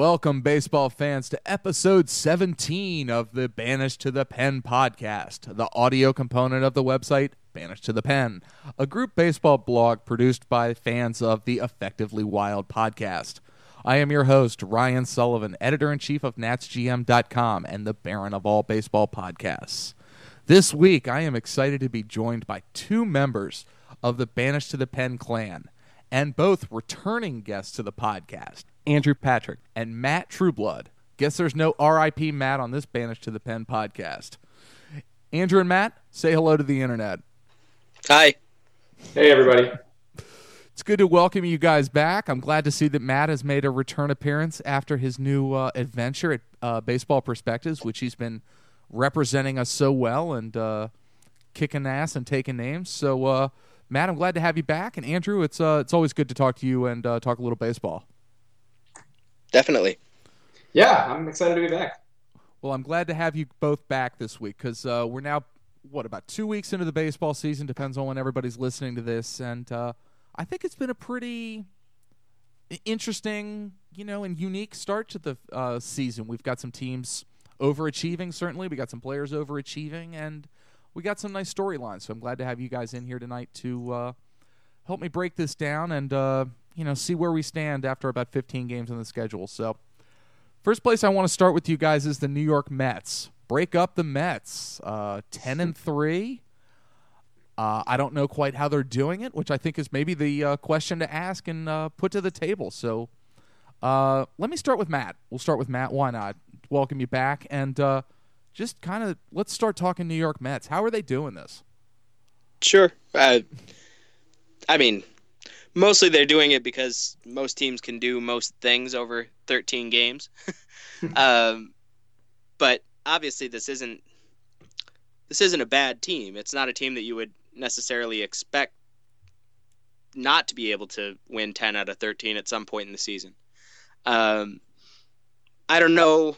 Welcome, baseball fans, to episode 17 of the Banished to the Pen podcast, the audio component of the website Banished to the Pen, a group baseball blog produced by fans of the Effectively Wild podcast. I am your host, Ryan Sullivan, editor in chief of NatsGM.com and the Baron of all baseball podcasts. This week, I am excited to be joined by two members of the Banished to the Pen clan and both returning guests to the podcast, Andrew Patrick and Matt Trueblood. Guess there's no RIP Matt on this Banished to the Pen podcast. Andrew and Matt, say hello to the internet. Hi. Hey, everybody. It's good to welcome you guys back. I'm glad to see that Matt has made a return appearance after his new uh, adventure at uh, Baseball Prospectus, which he's been representing us so well and uh, kicking ass and taking names. So, uh, Matt, I'm glad to have you back, and Andrew, it's uh, it's always good to talk to you and uh, talk a little baseball. Definitely. Yeah, I'm excited to be back. Well, I'm glad to have you both back this week because uh, we're now what about two weeks into the baseball season? Depends on when everybody's listening to this, and uh, I think it's been a pretty interesting, you know, and unique start to the uh, season. We've got some teams overachieving, certainly. We got some players overachieving, and we got some nice storylines. So I'm glad to have you guys in here tonight to uh, help me break this down and uh, you know see where we stand after about 15 games on the schedule. So first place I want to start with you guys is the New York Mets. Break up the Mets, uh, 10 and three. Uh, I don't know quite how they're doing it, which I think is maybe the uh, question to ask and uh, put to the table. So uh, let me start with Matt. We'll start with Matt. Why not? Welcome you back. And uh, just kind of let's start talking New York Mets. How are they doing this? Sure. Uh, I mean, mostly they're doing it because most teams can do most things over 13 games. um, but obviously, this isn't this isn't a bad team. It's not a team that you would necessarily expect not to be able to win 10 out of 13 at some point in the season. Um, I don't know.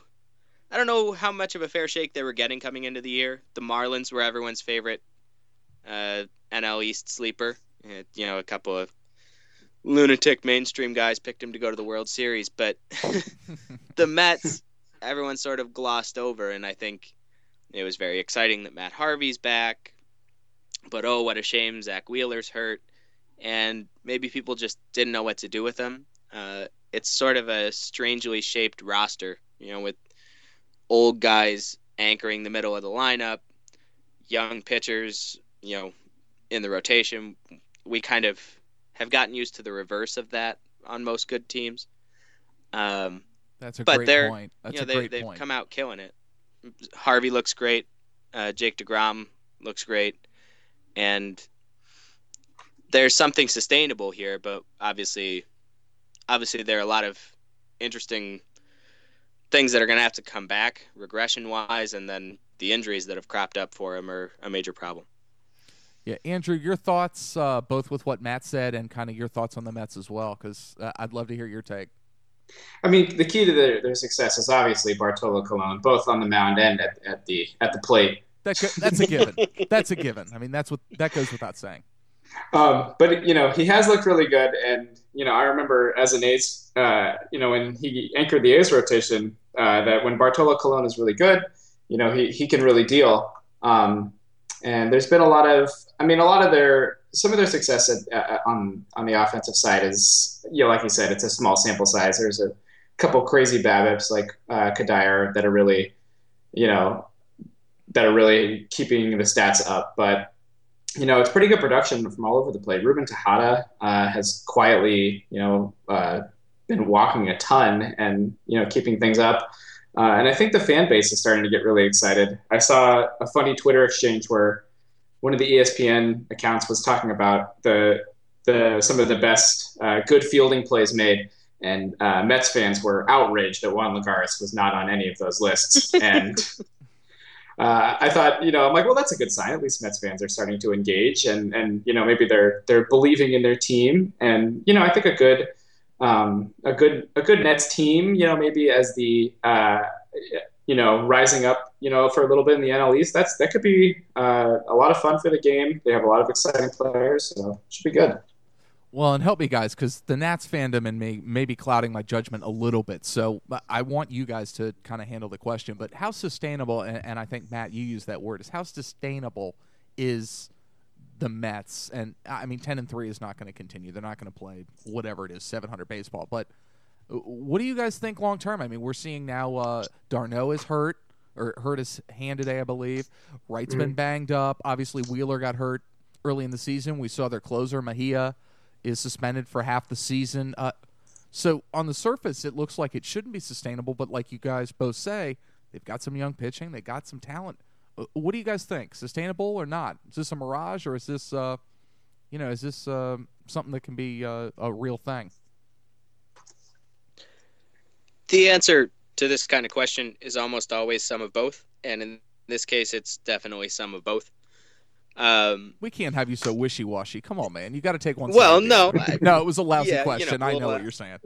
I don't know how much of a fair shake they were getting coming into the year. The Marlins were everyone's favorite uh, NL East sleeper. You know, a couple of lunatic mainstream guys picked him to go to the World Series, but the Mets, everyone sort of glossed over, and I think it was very exciting that Matt Harvey's back. But oh, what a shame Zach Wheeler's hurt, and maybe people just didn't know what to do with him. Uh, it's sort of a strangely shaped roster, you know, with old guys anchoring the middle of the lineup, young pitchers, you know, in the rotation. We kind of have gotten used to the reverse of that on most good teams. Um, That's a but great they're, point. That's you know, a they, great they've point. come out killing it. Harvey looks great. Uh, Jake DeGrom looks great. And there's something sustainable here, but obviously, obviously there are a lot of interesting things that are going to have to come back regression wise, and then the injuries that have cropped up for him are a major problem. Yeah, Andrew, your thoughts, uh, both with what Matt said and kind of your thoughts on the Mets as well, because uh, I'd love to hear your take. I mean, the key to their, their success is obviously Bartolo Colon, both on the mound and at, at the at the plate. That that's a given. that's a given. I mean, that's what that goes without saying. Um, but you know, he has looked really good, and you know, I remember as an A's, uh, you know, when he anchored the A's rotation, uh, that when Bartolo Colon is really good, you know, he he can really deal. Um, and there's been a lot of, I mean, a lot of their some of their success at, uh, on on the offensive side is, you know, like you said, it's a small sample size. There's a couple crazy BABIPs like uh, Cuddyer that are really, you know, that are really keeping the stats up. But you know, it's pretty good production from all over the plate. Ruben Tejada uh, has quietly, you know, uh, been walking a ton and you know keeping things up. Uh, and I think the fan base is starting to get really excited. I saw a funny Twitter exchange where one of the ESPN accounts was talking about the the some of the best uh, good fielding plays made, and uh, Mets fans were outraged that Juan Lagares was not on any of those lists. And uh, I thought, you know, I'm like, well, that's a good sign. At least Mets fans are starting to engage, and and you know maybe they're they're believing in their team, and you know I think a good um, a good a good Mets team, you know, maybe as the uh, you know rising up, you know, for a little bit in the NL East. That's that could be uh, a lot of fun for the game. They have a lot of exciting players, so should be good. Well, and help me, guys, because the Nats fandom and me may be clouding my judgment a little bit. So I want you guys to kind of handle the question. But how sustainable, and, and I think, Matt, you use that word, is how sustainable is the Mets? And I mean, 10 and 3 is not going to continue. They're not going to play whatever it is, 700 baseball. But uh, what do you guys think long term? I mean, we're seeing now uh, d'Arnaud is hurt, or hurt his hand today, I believe. Wright's mm-hmm. been banged up. Obviously, Wheeler got hurt early in the season. We saw their closer, Mejia is suspended for half the season. Uh, so on the surface, it looks like it shouldn't be sustainable. But like you guys both say, they've got some young pitching, they got some talent. What do you guys think? Sustainable or not? Is this a mirage or is this, uh, you know, is this uh, something that can be uh, a real thing? The answer to this kind of question is almost always some of both, and in this case, it's definitely some of both. Um, we can't have you so wishy washy. Come on, man. You got to take one. Well, no, no, it was a lousy yeah, question. You know, I know uh, what you're saying.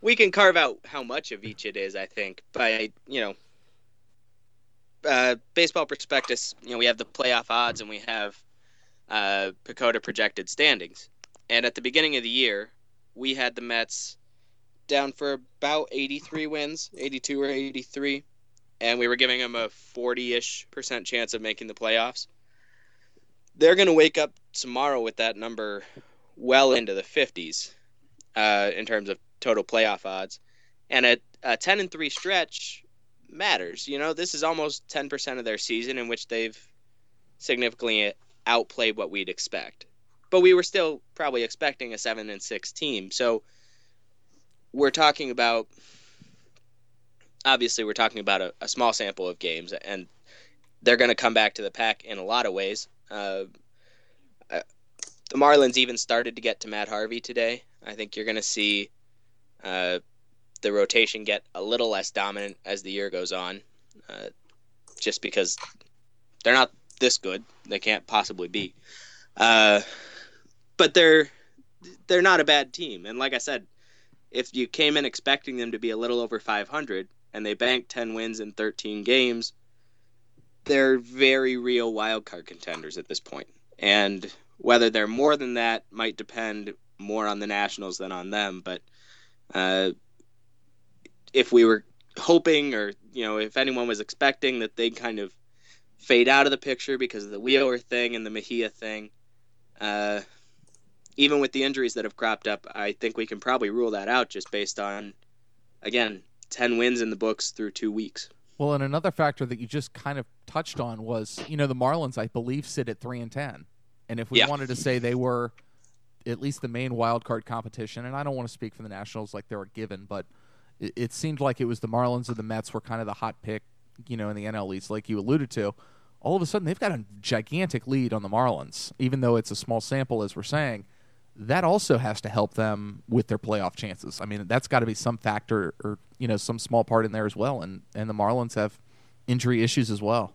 We can carve out how much of each it is. I think by you know, uh, baseball prospectus. You know, we have the playoff odds and we have uh, PECOTA projected standings. And at the beginning of the year, we had the Mets down for about 83 wins, 82 or 83, and we were giving them a 40-ish percent chance of making the playoffs they're going to wake up tomorrow with that number well into the 50s uh, in terms of total playoff odds. And a, a 10 and 3 stretch matters. You know, this is almost 10% of their season in which they've significantly outplayed what we'd expect. But we were still probably expecting a 7 and 6 team. So we're talking about obviously we're talking about a, a small sample of games and they're going to come back to the pack in a lot of ways. Uh, the Marlins even started to get to Matt Harvey today. I think you're going to see uh, the rotation get a little less dominant as the year goes on, uh, just because they're not this good. They can't possibly be. Uh, but they're they're not a bad team, and like I said, if you came in expecting them to be a little over 500 and they banked 10 wins in 13 games, they're very real wild card contenders at this point. And whether they're more than that might depend more on the Nationals than on them. But uh, if we were hoping, or you know, if anyone was expecting that they'd kind of fade out of the picture because of the Wheeler thing and the Mejia thing, uh, even with the injuries that have cropped up, I think we can probably rule that out just based on, again, ten wins in the books through two weeks. Well, and another factor that you just kind of touched on was, you know, the Marlins, I believe, sit at three and ten, and if we yeah. wanted to say they were at least the main wild card competition, and I don't want to speak for the Nationals like they're a given, but it, it seemed like it was the Marlins and the Mets were kind of the hot pick, you know, in the NL East, like you alluded to. All of a sudden, they've got a gigantic lead on the Marlins, even though it's a small sample, as we're saying that also has to help them with their playoff chances. I mean, that's got to be some factor or you know some small part in there as well. And and the Marlins have injury issues as well.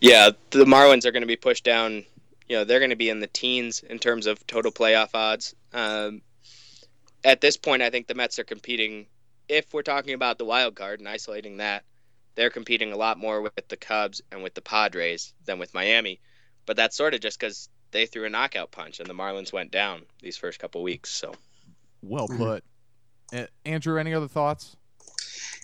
Yeah, the Marlins are going to be pushed down. You know, they're going to be in the teens in terms of total playoff odds. Um, at this point, I think the Mets are competing. If we're talking about the wild card and isolating that, they're competing a lot more with the Cubs and with the Padres than with Miami. But that's sort of just because they threw a knockout punch and the Marlins went down these first couple weeks. So, well put. Uh, Andrew, any other thoughts?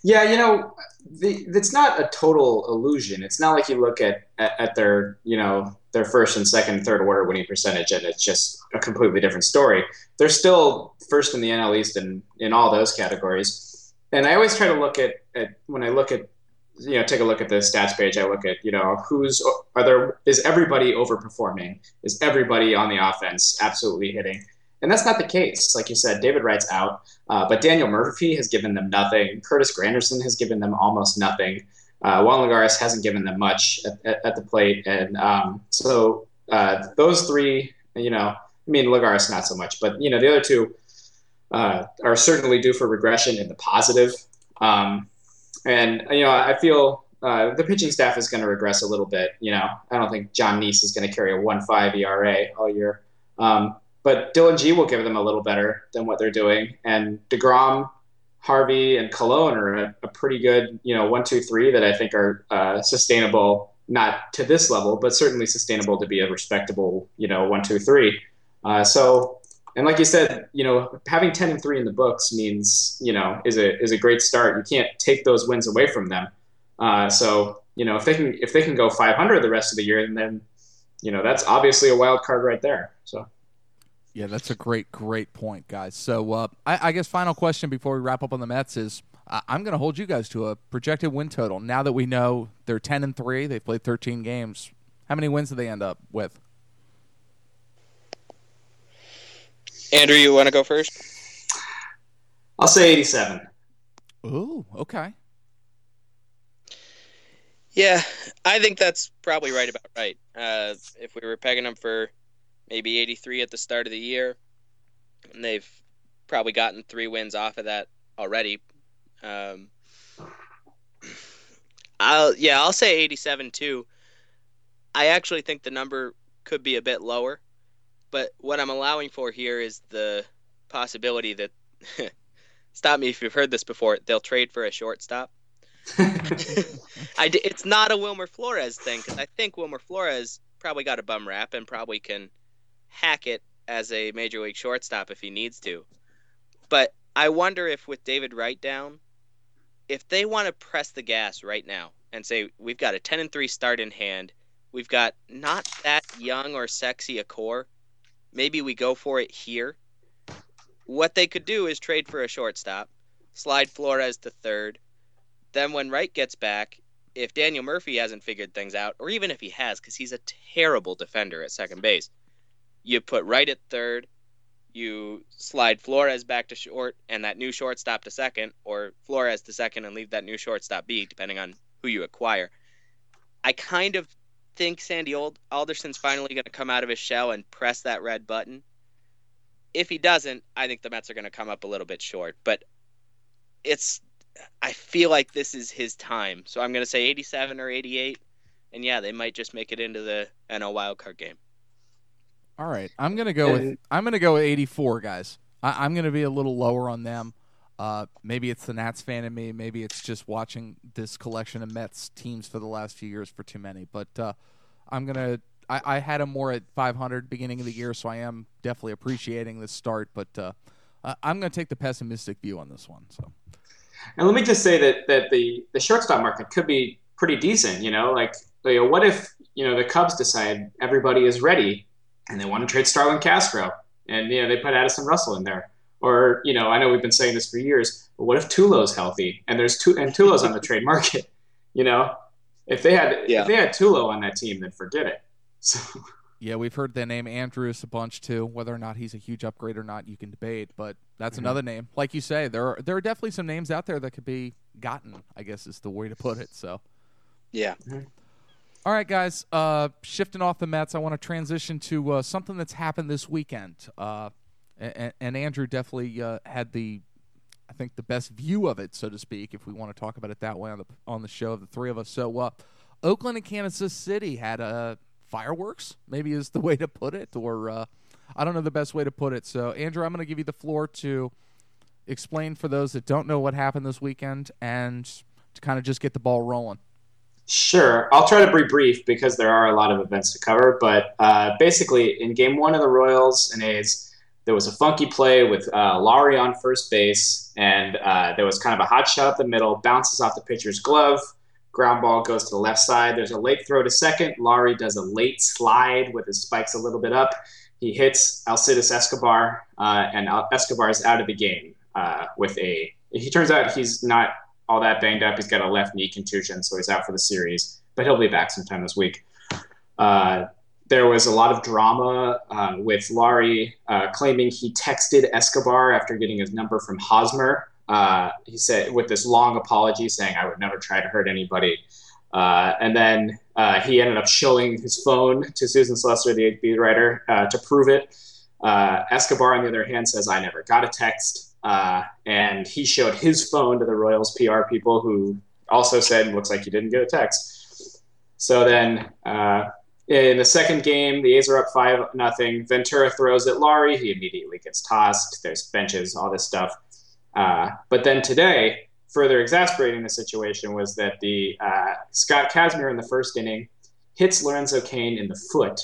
Yeah, you know, the, it's not a total illusion. It's not like you look at, at, at their, you know, their first and second third order winning percentage and it's just a completely different story. They're still first in the NL East and in all those categories. And I always try to look at, at when I look at you know take a look at the stats page i look at you know who's are there is everybody overperforming? Is everybody on the offense absolutely hitting? And that's not the case. Like you said david wright's out uh, but daniel murphy has given them nothing. Curtis granderson has given them almost nothing. Uh, juan lagares hasn't given them much at, at, at the plate. And um, so uh, those three you know i mean lagares not so much but you know the other two uh, are certainly due for regression in the positive um, and you know, I feel uh, the pitching staff is going to regress a little bit. You know, I don't think John Niese is going to carry a one five ERA all year. Um, but Dillon Gee will give them a little better than what they're doing, and Degrom, Harvey, and Colon are a, a pretty good, you know, one, two, three that I think are uh, sustainable. Not to this level, but certainly sustainable to be a respectable, you know, one, two, three. Uh, so, and like you said, you know, having ten and three in the books means you know is a is a great start. You can't take those wins away from them. Uh, so, you know, if they can if they can go 500 the rest of the year, then you know that's obviously a wild card right there. So. Yeah, that's a great, great point, guys. So, uh, I, I, guess final question before we wrap up on the Mets is: I, am going to hold you guys to a projected win total. Now that we know they're 10 and three, they've played 13 games. How many wins do they end up with? Andrew, you want to go first? I'll say 87. Ooh, okay. Yeah, I think that's probably right about right. Uh, if we were pegging them for maybe 83 at the start of the year, and they've probably gotten three wins off of that already. Um, I'll yeah, I'll say 87 too. I actually think the number could be a bit lower, but what I'm allowing for here is the possibility that stop me if you've heard this before. They'll trade for a shortstop. I, it's not a Wilmer Flores thing because I think Wilmer Flores probably got a bum rap and probably can hack it as a major league shortstop if he needs to. But I wonder if with David Wright down, if they want to press the gas right now and say we've got a 10 and 3 start in hand, we've got not that young or sexy a core, maybe we go for it here. What they could do is trade for a shortstop, slide Flores to third, then when Wright gets back, if Daniel Murphy hasn't figured things out, or even if he has, because he's a terrible defender at second base, you put Wright at third, you slide Flores back to short and that new shortstop to second, or Flores to second and leave that new shortstop be, depending on who you acquire. I kind of think Sandy Alderson's finally going to come out of his shell and press that red button. If he doesn't, I think the Mets are going to come up a little bit short. But it's I feel like this is his time. So I'm going to say 87 or 88. And yeah, they might just make it into the NL wildcard game. All right, I'm gonna go with I'm gonna go with 84 guys. I, am gonna be a little lower on them. Uh, maybe it's the Nats fan in me. Maybe it's just watching this collection of Mets teams for the last few years for too many. But uh, I'm gonna. I, I had them more at 500 beginning of the year, so I am definitely appreciating this start. But uh, I'm gonna take the pessimistic view on this one. So. And let me just say that that the the shortstop market could be pretty decent. You know, like you know, what if you know the Cubs decide everybody is ready and they want to trade Starlin Castro and you know they put Addison Russell in there. Or you know, I know we've been saying this for years, but what if Tulo's healthy and there's two and Tulo's on the trade market? You know, if they had yeah. if they had Tulo on that team, then forget it. So. Yeah, we've heard the name Andrus a bunch too. Whether or not he's a huge upgrade or not, you can debate. But that's mm-hmm. another name. Like you say, there are there are definitely some names out there that could be gotten. I guess is the way to put it. So, yeah. Mm-hmm. All right, guys. Uh, shifting off the Mets, I want to transition to uh, something that's happened this weekend. Uh, and, and, Andrew definitely uh, had the, I think, the best view of it, so to speak, if we want to talk about it that way on the on the show, of the three of us. So, uh, Oakland and Kansas City had uh, fireworks, maybe is the way to put it, or I don't know the best way to put it. So, Andrew, I'm going to give you the floor to explain for those that don't know what happened this weekend and to kind of just get the ball rolling. Sure. I'll try to be brief because there are a lot of events to cover. But uh, basically, in game one of the Royals and A's, there was a funky play with uh, on first base, and uh, there was kind of a hot shot up the middle, bounces off the pitcher's glove, ground ball goes to the left side. There's a late throw to second. Lawrie does a late slide with his spikes a little bit up. He hits Alcides Escobar, uh, and Escobar is out of the game uh, with a. He turns out he's not all that banged up. He's got a left knee contusion, so he's out for the series, but he'll be back sometime this week. Uh, there was a lot of drama uh, with Lawrie uh, claiming he texted Escobar after getting his number from Hosmer. Uh, he said with this long apology saying, "I would never try to hurt anybody." Uh, and then uh, he ended up showing his phone to Susan Slusser, the AP writer, to prove it. Escobar, on the other hand, says, "I never got a text." Uh, and he showed his phone to the Royals PR people who also said, looks like you didn't get a text. So then uh, in the second game, the A's are up 5 nothing. Ventura throws at Lawrie. He immediately gets tossed. There's benches, all this stuff. Uh, but then today, further exasperating the situation was that the uh, Scott Kazmir in the first inning hits Lorenzo Cain in the foot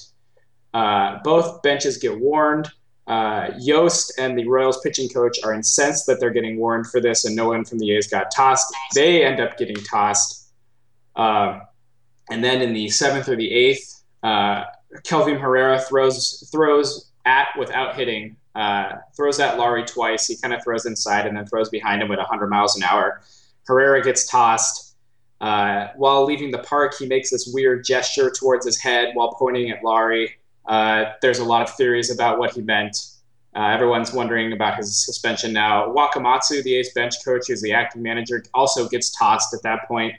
Uh, both benches get warned. Uh, Yost and the Royals pitching coach are incensed that they're getting warned for this, and no one from the A's got tossed. They end up getting tossed. Uh, and then in the seventh or the eighth, uh, Kelvin Herrera throws throws at without hitting, uh, throws at Lawrie twice. He kind of throws inside and then throws behind him at 100 miles an hour. Herrera gets tossed. Uh, while leaving the park, he makes this weird gesture towards his head while pointing at Lawrie. Uh, there's a lot of theories about what he meant. Uh, everyone's wondering about his suspension now. Wakamatsu, the A's bench coach, who's the acting manager, also gets tossed at that point.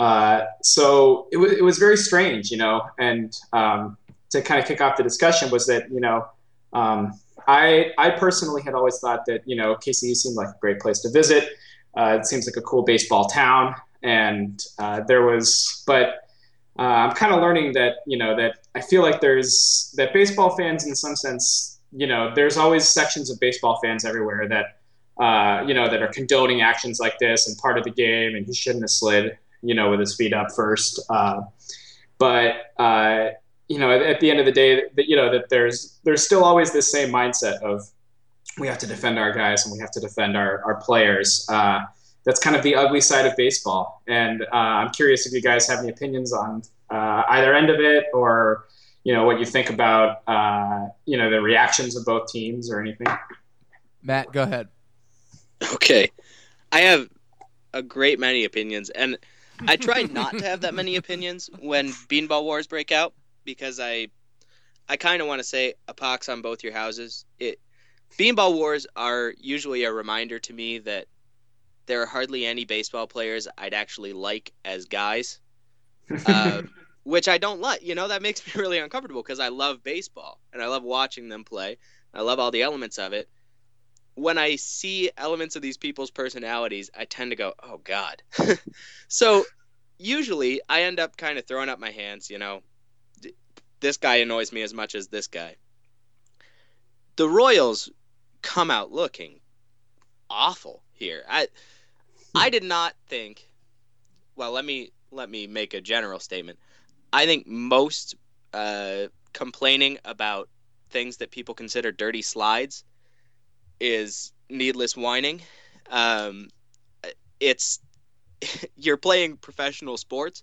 Uh, so it was, it was very strange, you know. And um, to kind of kick off the discussion was that, you know, um, I, I personally had always thought that, you know, KCE seemed like a great place to visit. Uh, it seems like a cool baseball town. And uh, there was, but uh, I'm kind of learning that you know that I feel like there's that baseball fans in some sense you know there's always sections of baseball fans everywhere that uh, you know that are condoning actions like this and part of the game and he shouldn't have slid you know with his feet up first uh, but uh, you know at, at, the end of the day that you know that there's there's still always this same mindset of we have to defend our guys and we have to defend our, our players uh, that's kind of the ugly side of baseball. And uh, I'm curious if you guys have any opinions on uh, either end of it, or you know what you think about uh, you know the reactions of both teams or anything. Matt, go ahead. Okay, I have a great many opinions, and I try not to have that many opinions when beanball wars break out because I I kind of want to say a pox on both your houses. It beanball wars are usually a reminder to me that there are hardly any baseball players I'd actually like as guys, uh, which I don't like. You know, that makes me really uncomfortable because I love baseball and I love watching them play. I love all the elements of it. When I see elements of these people's personalities, I tend to go, oh, God. so usually I end up kind of throwing up my hands, you know, this guy annoys me as much as this guy. The Royals come out looking awful here. I I did not think. Well, let me let me make a general statement. I think most uh, complaining about things that people consider dirty slides is needless whining. Um, it's you're playing professional sports.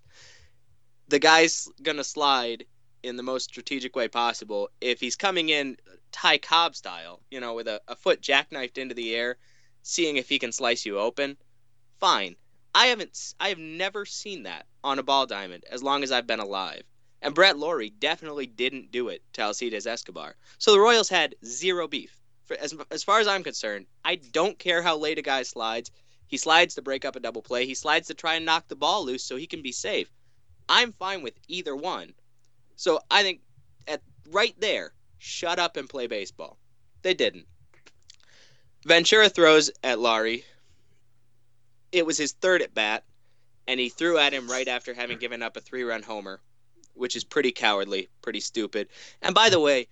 The guy's gonna slide in the most strategic way possible. If he's coming in Ty Cobb style, you know, with a, a foot jackknifed into the air, seeing if he can slice you open, fine. I haven't I have never seen that on a ball diamond as long as I've been alive. And Brett Lawrie definitely didn't do it to Alcides Escobar. So the Royals had zero beef. For, as, as far as I'm concerned, I don't care how late a guy slides. He slides to break up a double play. He slides to try and knock the ball loose so he can be safe. I'm fine with either one. So I think at right there, shut up and play baseball. They didn't. Ventura throws at Lawrie, it was his third at bat, and he threw at him right after having given up a three run homer, which is pretty cowardly, pretty stupid. And by the way,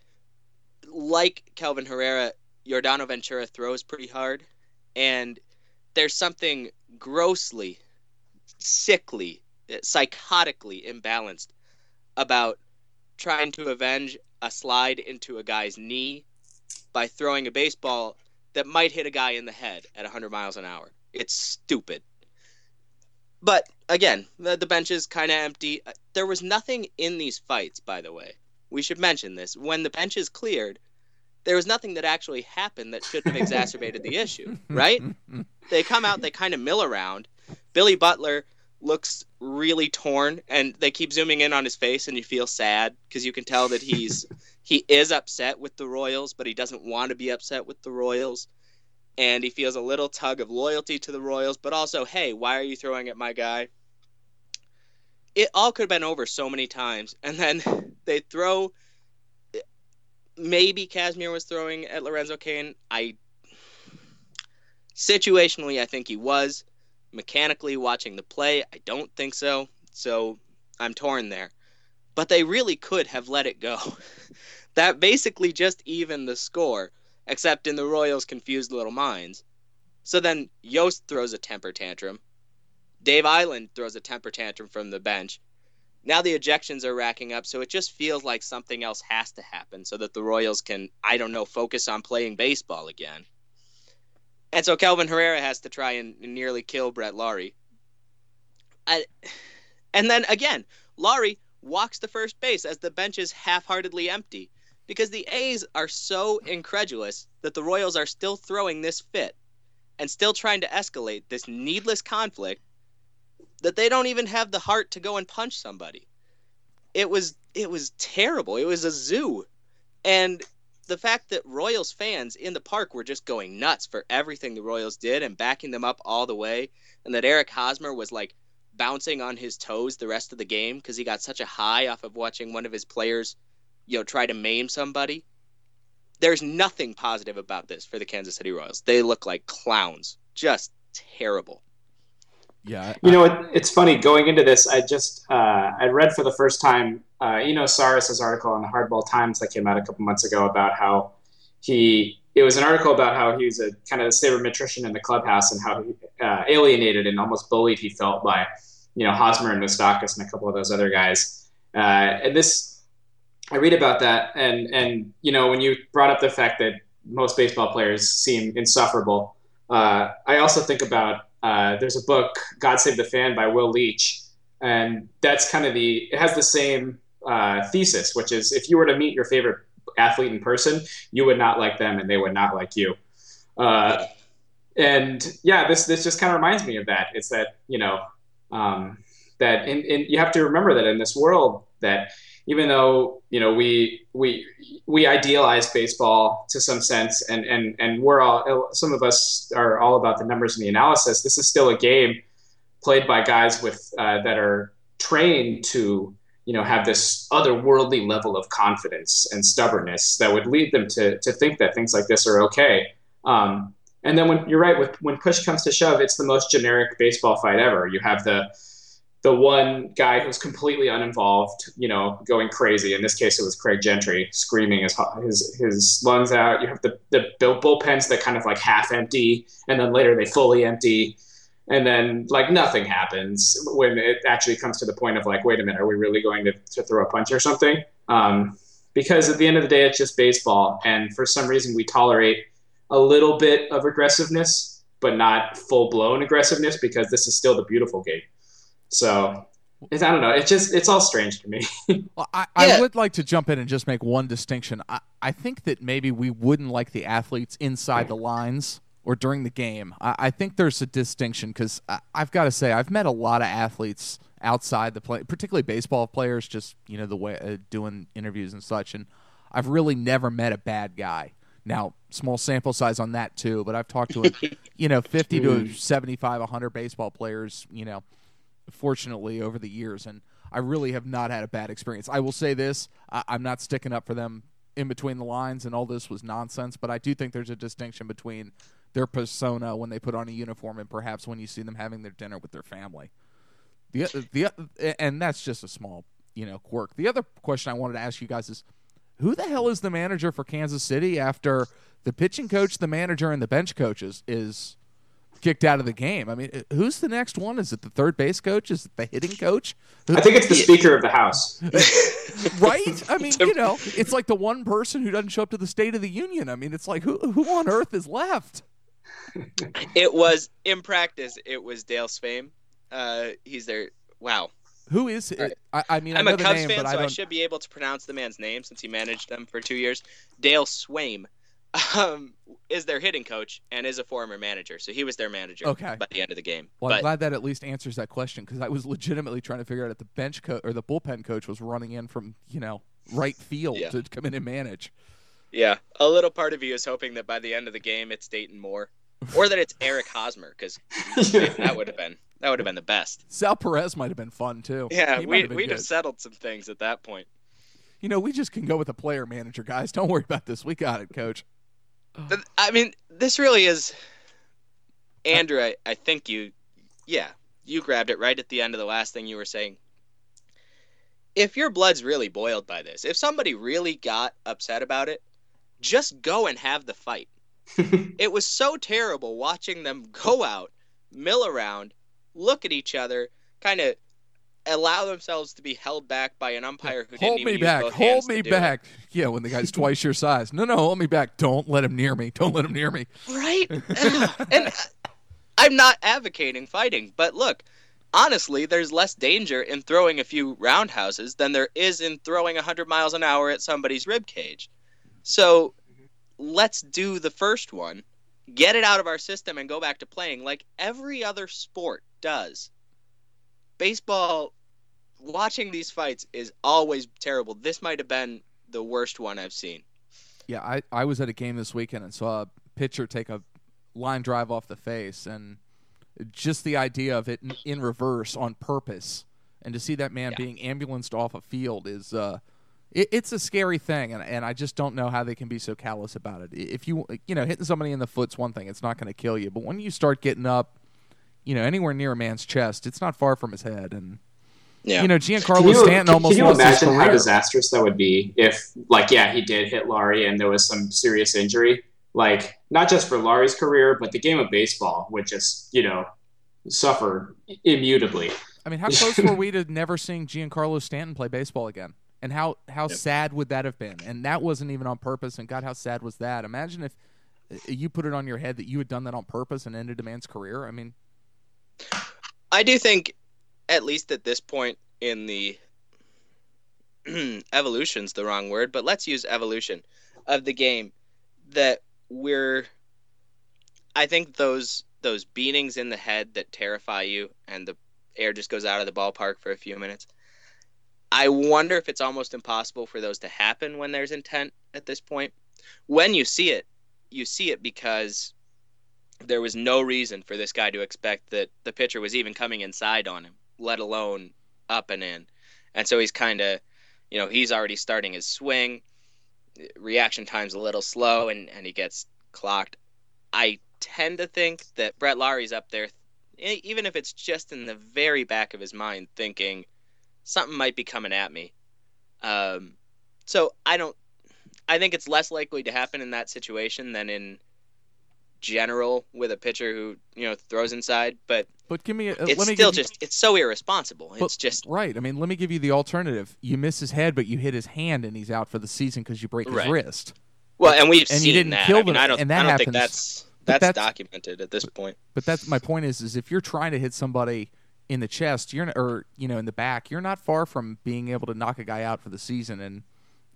like Kelvin Herrera, Yordano Ventura throws pretty hard, and there's something grossly, sickly, psychotically imbalanced about trying to avenge a slide into a guy's knee by throwing a baseball that might hit a guy in the head at 100 miles an hour. It's stupid. But again, the, the bench is kind of empty. Uh, there was nothing in these fights, by the way. We should mention this. When the bench is cleared, there was nothing that actually happened that should have exacerbated the issue, right? They come out, they kind of mill around. Billy Butler looks really torn, and they keep zooming in on his face, and you feel sad because you can tell that he's he is upset with the Royals, but he doesn't want to be upset with the Royals and he feels a little tug of loyalty to the Royals, but also, hey, why are you throwing at my guy? It all could have been over so many times, and then they throw. Maybe Kazmir was throwing at Lorenzo Cain. I situationally, I think he was. Mechanically, watching the play, I don't think so. So I'm torn there. But they really could have let it go. that basically just even the score except in the Royals' confused little minds. So then Yost throws a temper tantrum. Dave Eiland throws a temper tantrum from the bench. Now the ejections are racking up, so it just feels like something else has to happen so that the Royals can, I don't know, focus on playing baseball again. And so Kelvin Herrera has to try and nearly kill Brett Lawrie. I, and then again, Lawrie walks to first base as the bench is half-heartedly empty because the A's are so incredulous that the Royals are still throwing this fit and still trying to escalate this needless conflict that they don't even have the heart to go and punch somebody. It was it was terrible. It was a zoo. And the fact that Royals fans in the park were just going nuts for everything the Royals did and backing them up all the way and that Eric Hosmer was like bouncing on his toes the rest of the game because he got such a high off of watching one of his players, you know, try to maim somebody. There's nothing positive about this for the Kansas City Royals. They look like clowns, just terrible. Yeah, you know, it, it's funny going into this. I just uh, I read for the first time, uh, you know, Sarris's article in the Hardball Times that came out a couple months ago about how he. It was an article about how he was a kind of a sabermetrician in the clubhouse and how uh, alienated and almost bullied he felt by, you know, Hosmer and Moustakas and a couple of those other guys. Uh, and this, I read about that, and and you know, when you brought up the fact that most baseball players seem insufferable, uh, I also think about uh, there's a book, God Save the Fan by Will Leitch. And that's kind of the, it has the same uh, thesis, which is if you were to meet your favorite athlete in person, you would not like them and they would not like you. Uh, and yeah, this, this just kind of reminds me of that. It's that, you know, um, that in, you have to remember that in this world that even though you know we we we idealize baseball to some sense and and and we're all some of us are all about the numbers and the analysis. This is still a game played by guys with uh, that are trained to you know have this otherworldly level of confidence and stubbornness that would lead them to to think that things like this are okay. Um, and then when you're right with when push comes to shove it's the most generic baseball fight ever. You have the the one guy who's completely uninvolved, you know, going crazy. In this case, it was Craig Gentry screaming his his his lungs out. You have the the bullpens that kind of like half empty, and then later they fully empty, and then like nothing happens when it actually comes to the point of like, wait a minute, are we really going to, to throw a punch or something? Um, because at the end of the day, it's just baseball, and for some reason, we tolerate a little bit of aggressiveness, but not full blown aggressiveness because this is still the beautiful game. So I don't know. It's just it's all strange to me. well, I, yeah. I, would like to jump in and just make one distinction. I, I think that maybe we wouldn't like the athletes inside the lines or during the game. I, I think there's a distinction because I've got to say I've met a lot of athletes outside the play, particularly baseball players, just you know the way uh, doing interviews and such, and I've really never met a bad guy. Now, small sample size on that too, but I've talked to you know 50 to hmm. 75, 100 baseball players, you know fortunately, over the years, and I really have not had a bad experience. I will say this: I- I'm not sticking up for them in between the lines, and all this was nonsense. But I do think there's a distinction between their persona when they put on a uniform and perhaps when you see them having their dinner with their family. The uh, the uh, and that's just a small you know quirk. The other question I wanted to ask you guys is, who the hell is the manager for Kansas City after the pitching coach, the manager, and the bench coaches is kicked out of the game. I mean, who's the next one? Is it the third base coach? Is it the hitting coach? I think it's the Speaker of the House. right? I mean, you know, it's like the one person who doesn't show up to the State of the Union. I mean, it's like who who on earth is left? It was in practice. It was Dale Sveum. Uh, he's there. Wow. Who is it? I, I mean, I'm a Cubs name, fan, I so I should be able to pronounce the man's name since he managed them for two years. Dale Sveum um, is their hitting coach and is a former manager. So he was their manager okay. by the end of the game. Well, but, I'm glad that at least answers that question because I was legitimately trying to figure out if the bench coach or the bullpen coach was running in from you know right field yeah. to come in and manage. Yeah, a little part of you is hoping that by the end of the game it's Dayton Moore, or that it's Eric Hosmer because that would have been that would have been the best. Sal Perez might have been fun too. Yeah, we, we'd good. have settled some things at that point. You know, we just can go with a player manager, guys. Don't worry about this. We got it, coach. Oh. I mean, this really is. Andrew, I, I think you, yeah, you grabbed it right at the end of the last thing you were saying. If your blood's really boiled by this, if somebody really got upset about it, just go and have the fight. it was so terrible watching them go out, mill around, look at each other, kind of allow themselves to be held back by an umpire who hold didn't me back, hold me back. Yeah, when the guy's twice your size. No, no, hold me back. Don't let him near me. Don't let him near me. right? And uh, I'm not advocating fighting, but look, honestly, there's less danger in throwing a few roundhouses than there is in throwing 100 miles an hour at somebody's rib cage. So let's do the first one, get it out of our system, and go back to playing like every other sport does. Baseball, watching these fights is always terrible. This might have been the worst one I've seen. Yeah, I, I was at a game this weekend and saw a pitcher take a line drive off the face, and just the idea of it in, in reverse on purpose, and to see that man Yeah. being ambulanced off a field is uh, it, it's a scary thing, and, and I just don't know how they can be so callous about it. If you you know hitting somebody in the foot's one thing; it's not going to kill you, but when you start getting up, you know anywhere near a man's chest, it's not far from his head, and Yeah. you know Can Giancarlo you, Stanton can- almost can you lost his imagine how disastrous that would be if, like, yeah, he did hit Lawrie and there was some serious injury? Like, not just for Lawrie's career, but the game of baseball would just, you know, suffer immutably. I mean, how close were we to never seeing Giancarlo Stanton play baseball again? And how how Yep. sad would that have been? And that wasn't even on purpose. And God, how sad was that? Imagine if uh, you put it on your head that you had done that on purpose and ended a man's career. I mean, I do think, at least at this point in the evolution's the wrong word, but let's use evolution of the game that we're. I think those those beatings in the head that terrify you and the air just goes out of the ballpark for a few minutes. I wonder if it's almost impossible for those to happen when there's intent at this point. When you see it, you see it because there was no reason for this guy to expect that the pitcher was even coming inside on him, let alone up and in. And so he's kind of, you know, he's already starting his swing. Reaction time's a little slow, and, and he gets clocked. I tend to think that Brett Lawrie's up there, even if it's just in the very back of his mind, thinking something might be coming at me. Um, so I don't. I think it's less likely to happen in that situation than in general with a pitcher who you know throws inside. But but give me a, uh, it's let me still you- just it's so irresponsible. But- It's just right. I mean, let me give you the alternative. You miss his head, but you hit his hand, and he's out for the season because you break his Right. wrist. well, and we've and you seen didn't that. kill I mean, I don't. and that I don't think that's that's, that's- documented at this point. But that's my point is is if you're trying to hit somebody in the chest, you're or you know in the back, you're not far from being able to knock a guy out for the season, and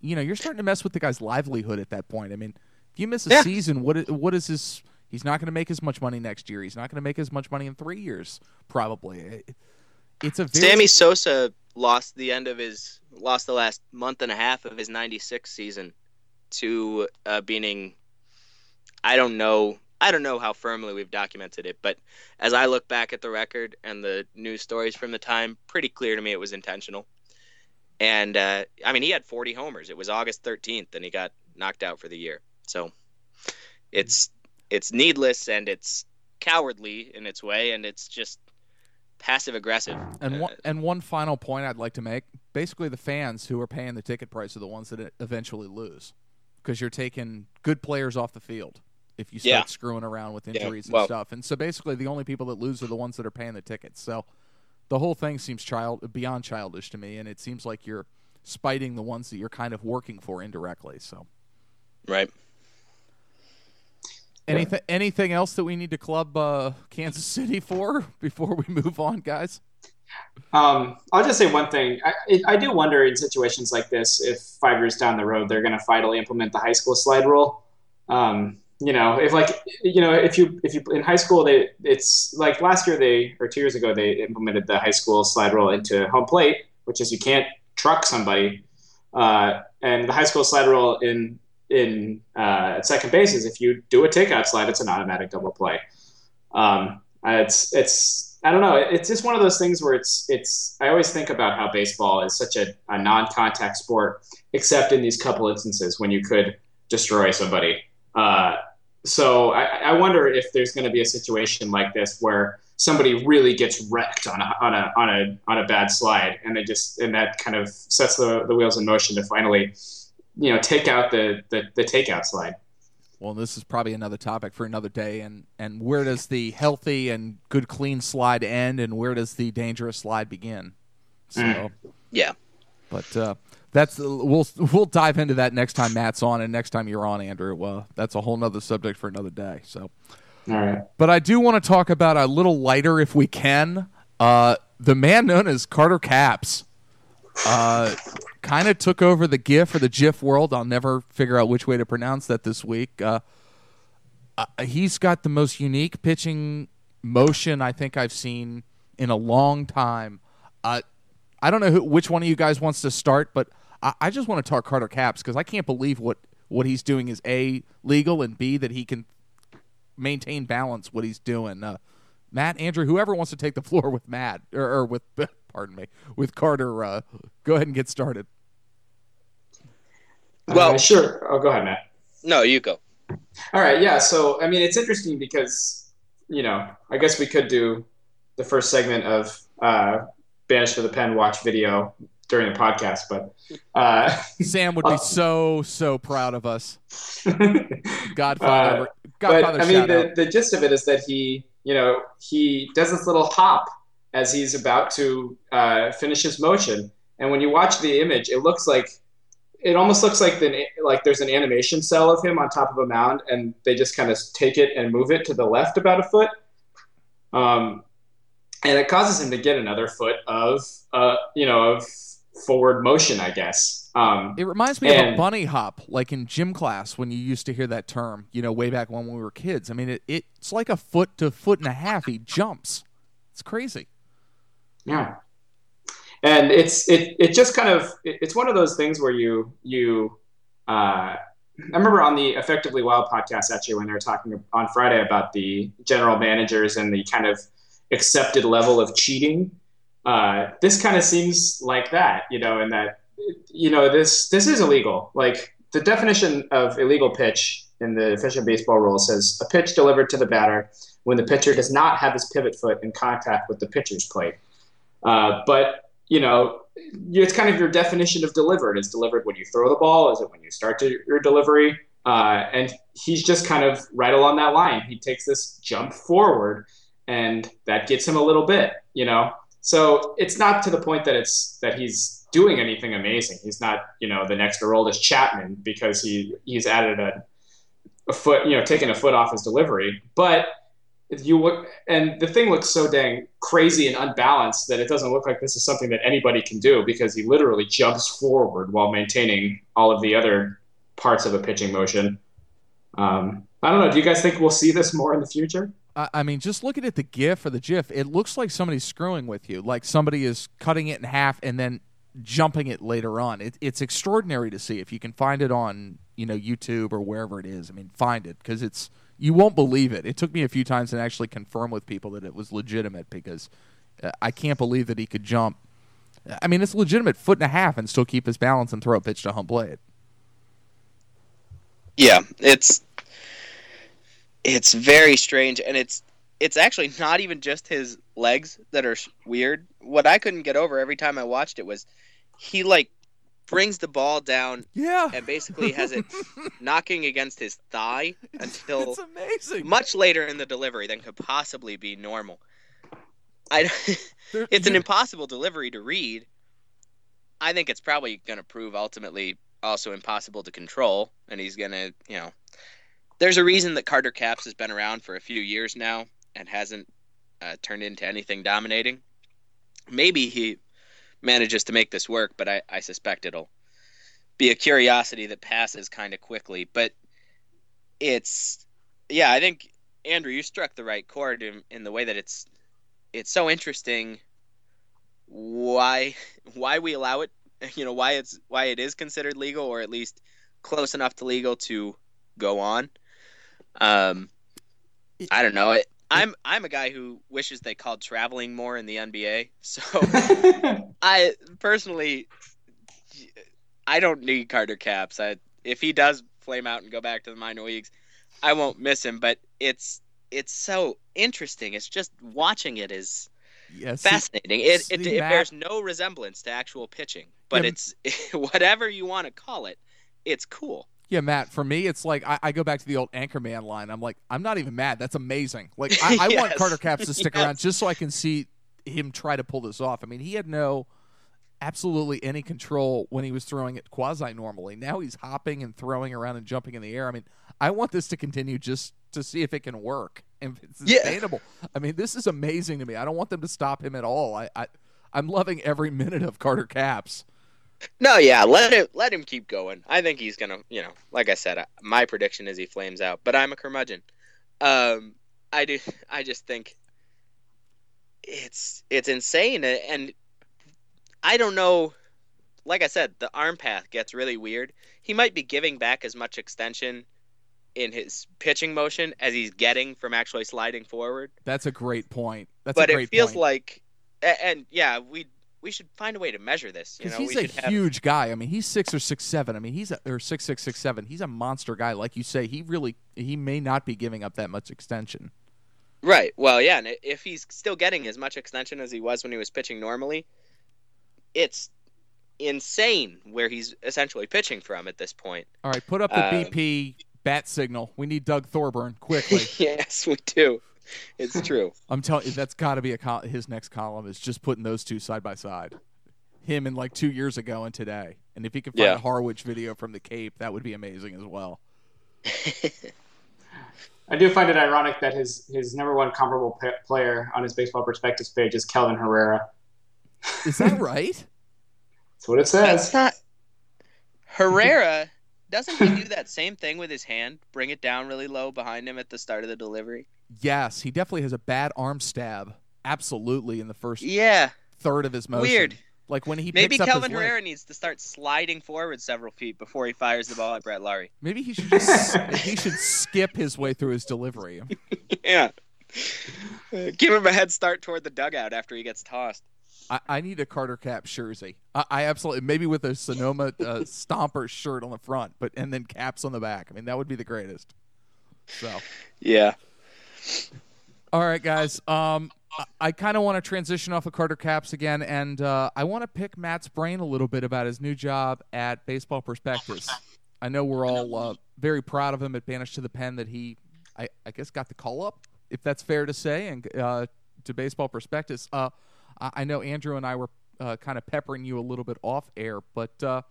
you know you're starting to mess with the guy's livelihood at that point. I mean, if you miss a Yeah. season, what what is his? He's not going to make as much money next year. He's not going to make as much money in three years, probably. It's a very Sammy Sosa lost the end of his lost the last month and a half of his '96 season to uh, being. I don't know. I don't know how firmly we've documented it, but as I look back at the record and the news stories from the time, pretty clear to me it was intentional. And uh, I mean, he had 40 homers. It was August 13th, and he got knocked out for the year. So it's it's needless and it's cowardly in its way, and it's just passive aggressive. And Uh, one, and one final point I'd like to make: basically, the fans who are paying the ticket price are the ones that eventually lose, because you're taking good players off the field if you start Yeah. screwing around with Yeah, injuries well- and stuff. And so, basically, the only people that lose are the ones that are paying the tickets. So, the whole thing seems child beyond childish to me, and it seems like you're spiting the ones that you're kind of working for indirectly. So, right. Anything anything else that we need to club uh, Kansas City for before we move on, guys? Um, I'll just say one thing. I, I do wonder in situations like this if five years down the road they're going to finally implement the high school slide rule. Um, you know, if like you know, if you if you in high school they it's like last year they or two years ago they implemented the high school slide rule into home plate, which is you can't truck somebody, uh, and the high school slide rule in in uh, at second base is if you do a takeout slide, it's an automatic double play. Um, it's it's I don't know. It's just one of those things where it's it's. I always think about how baseball is such a, a non-contact sport, except in these couple instances when you could destroy somebody. Uh, so I, I wonder if there's going to be a situation like this where somebody really gets wrecked on a on a on a on a bad slide, and they just and that kind of sets the, the wheels in motion to finally, you know, take out the the, the takeout slide. Well, this is probably another topic for another day. And, and where does the healthy and good clean slide end, and where does the dangerous slide begin? So Mm. Yeah. but uh, that's we'll we'll dive into that next time Matt's on and next time you're on, Andrew. Well, that's a whole nother subject for another day. So. All right. But I do want to talk about a little lighter, if we can. Uh, the man known as Carter Capps uh, kind of took over the GIF or the GIF world. I'll never figure out which way to pronounce that this week. Uh, uh, he's got the most unique pitching motion I think I've seen in a long time. Uh, I don't know who, which one of you guys wants to start, but I, I just want to talk Carter Capps because I can't believe what, what he's doing is A, legal, and B, that he can maintain balance what he's doing. Uh, Matt, Andrew, whoever wants to take the floor with Matt or, or with pardon me with Carter, uh, go ahead and get started. Well- Uh, sure. Oh, go ahead, Matt. No, you go. All right, yeah. So, I mean, it's interesting because, you know, I guess we could do the first segment of uh, Banished to the Pen watch video during the podcast, but uh, Sam would be so so proud of us. Godfather, Uh, Godfather but I mean, the, out. the gist of it is that he, you know, he does this little hop as he's about to uh, finish his motion, and when you watch the image, it looks like it almost looks like the like there's an animation cell of him on top of a mound, and they just kind of take it and move it to the left about a foot, um, and it causes him to get another foot of, uh, you know, of forward motion, I guess. Um, It reminds me of a bunny hop, like in gym class when you used to hear that term, you know, way back when we were kids. I mean, it, it's like a foot to foot and a half. He jumps. It's crazy. Yeah. And it's it it just kind of it- it's one of those things where you you uh, I remember on the Effectively Wild podcast actually when they were talking on Friday about the general managers and the kind of accepted level of cheating. Uh, this kind of seems like that, you know, and that you know this this is illegal. Like the definition of illegal pitch in the official baseball rule says a pitch delivered to the batter when the pitcher does not have his pivot foot in contact with the pitcher's plate. Uh, but you know, it's kind of your definition of delivered. Is delivered when you throw the ball? Is it when you start to, your delivery? Uh, and he's just kind of right along that line. He takes this jump forward, and that gets him a little bit. You know, so it's not to the point that it's that he's doing anything amazing. He's not, you know, the next Aroldis Chapman because he he's added a, a foot, you know, taking a foot off his delivery, but you look and the thing looks so dang crazy and unbalanced that it doesn't look like this is something that anybody can do because he literally jumps forward while maintaining all of the other parts of a pitching motion. Um, I don't know. Do you guys think we'll see this more in the future? I I mean, just looking at the GIF or the GIF, it looks like somebody's screwing with you. Like somebody is cutting it in half and then jumping it later on. It, it's extraordinary to see. If you can find it on, you know, YouTube or wherever it is, I mean, find it because it's you won't believe it. It took me a few times to actually confirm with people that it was legitimate because uh, I can't believe that he could jump. I mean, it's a legitimate foot and a half and still keep his balance and throw a pitch to home plate. Yeah, it's it's very strange, and it's it's actually not even just his legs that are weird. What I couldn't get over every time I watched it was he like brings the ball down Yeah, and basically has it knocking against his thigh until it's amazing. much later in the delivery than could possibly be normal. I it's an impossible delivery to read. I think it's probably going to prove ultimately also impossible to control, and he's going to, you know, there's a reason that Carter Capps has been around for a few years now and hasn't uh, turned into anything dominating. Maybe he manages to make this work, but I, I suspect it'll be a curiosity that passes kind of quickly. But it's, yeah, I think Andrew, you struck the right chord in, in the way that it's it's so interesting why why we allow it you know why it's why it is considered legal or at least close enough to legal to go on um i don't know it i'm i'm a guy who wishes they called traveling more in the nba so i personally i don't need carter capps i if he does flame out and go back to the minor leagues i won't miss him but it's it's so interesting it's just watching it is yeah, see- fascinating. It, see, it, it Matt- bears no resemblance to actual pitching, but Yeah, it's whatever you want to call it. It's cool. Yeah, Matt. For me, it's like I, I go back to the old Anchorman line. I'm like, I'm not even mad. That's amazing. Like, I, I want Carter Capps to stick Yes. around just so I can see him try to pull this off. I mean, he had no absolutely any control when he was throwing it quasi normally. Now he's hopping and throwing around and jumping in the air. I mean, I want this to continue just to see if it can work and if it's Yeah. sustainable. I mean, this is amazing to me. I don't want them to stop him at all. I, I I'm loving every minute of Carter Capps. No, yeah, let him let him keep going. I think he's gonna, you know, like I said, my prediction is he flames out. But I'm a curmudgeon. Um, I do. I just think it's it's insane, and I don't know. Like I said, the arm path gets really weird. He might be giving back as much extension in his pitching motion as he's getting from actually sliding forward. That's a great point. That's but it feels point. like, and yeah, we we should find a way to measure this. Because he's a should have huge guy. I mean, he's six or six seven. I mean, he's a, or six six six seven. He's a monster guy, like you say. He really he may not be giving up that much extension. Right. Well, yeah, and if he's still getting as much extension as he was when he was pitching normally, it's insane where he's essentially pitching from at this point. All right, put up the Um, BP bat signal. We need Doug Thorburn quickly. yes, we do. It's true. I'm telling you, that's got to be a col- his next column is just putting those two side by side. Him and like two years ago and today. And if he could find Yeah. a Harwich video from the Cape, that would be amazing as well. I do find it ironic that his his number one comparable p- player on his baseball prospectus page is Kelvin Herrera. Is that right? That's what it says. That's says. not Herrera. Doesn't he do that same thing with his hand? Bring it down really low behind him at the start of the delivery. Yes, he definitely has a bad arm stab. Absolutely in the first Yeah, third of his motion. weird. Like when he Maybe picks up Kelvin his leg. Herrera needs to start sliding forward several feet before he fires the ball at Brett Lawrie. Maybe he should just he should skip his way through his delivery. Yeah. Give him a head start toward the dugout after he gets tossed. I, I need a Carter Capps jersey. I, I absolutely maybe with a Sonoma uh, Stomper shirt on the front, but and then Capps on the back. I mean that would be the greatest. So Yeah. All right, guys. Um, I, kind of want to transition off of Carter Capps again, and uh, I want to pick Matt's brain a little bit about his new job at Baseball Prospectus. I know we're all uh, very proud of him at Banished to the Pen that he, I, I guess, got the call up, if that's fair to say, and uh, to Baseball Prospectus. Uh, I, I know Andrew and I were uh, kind of peppering you a little bit off air, but uh,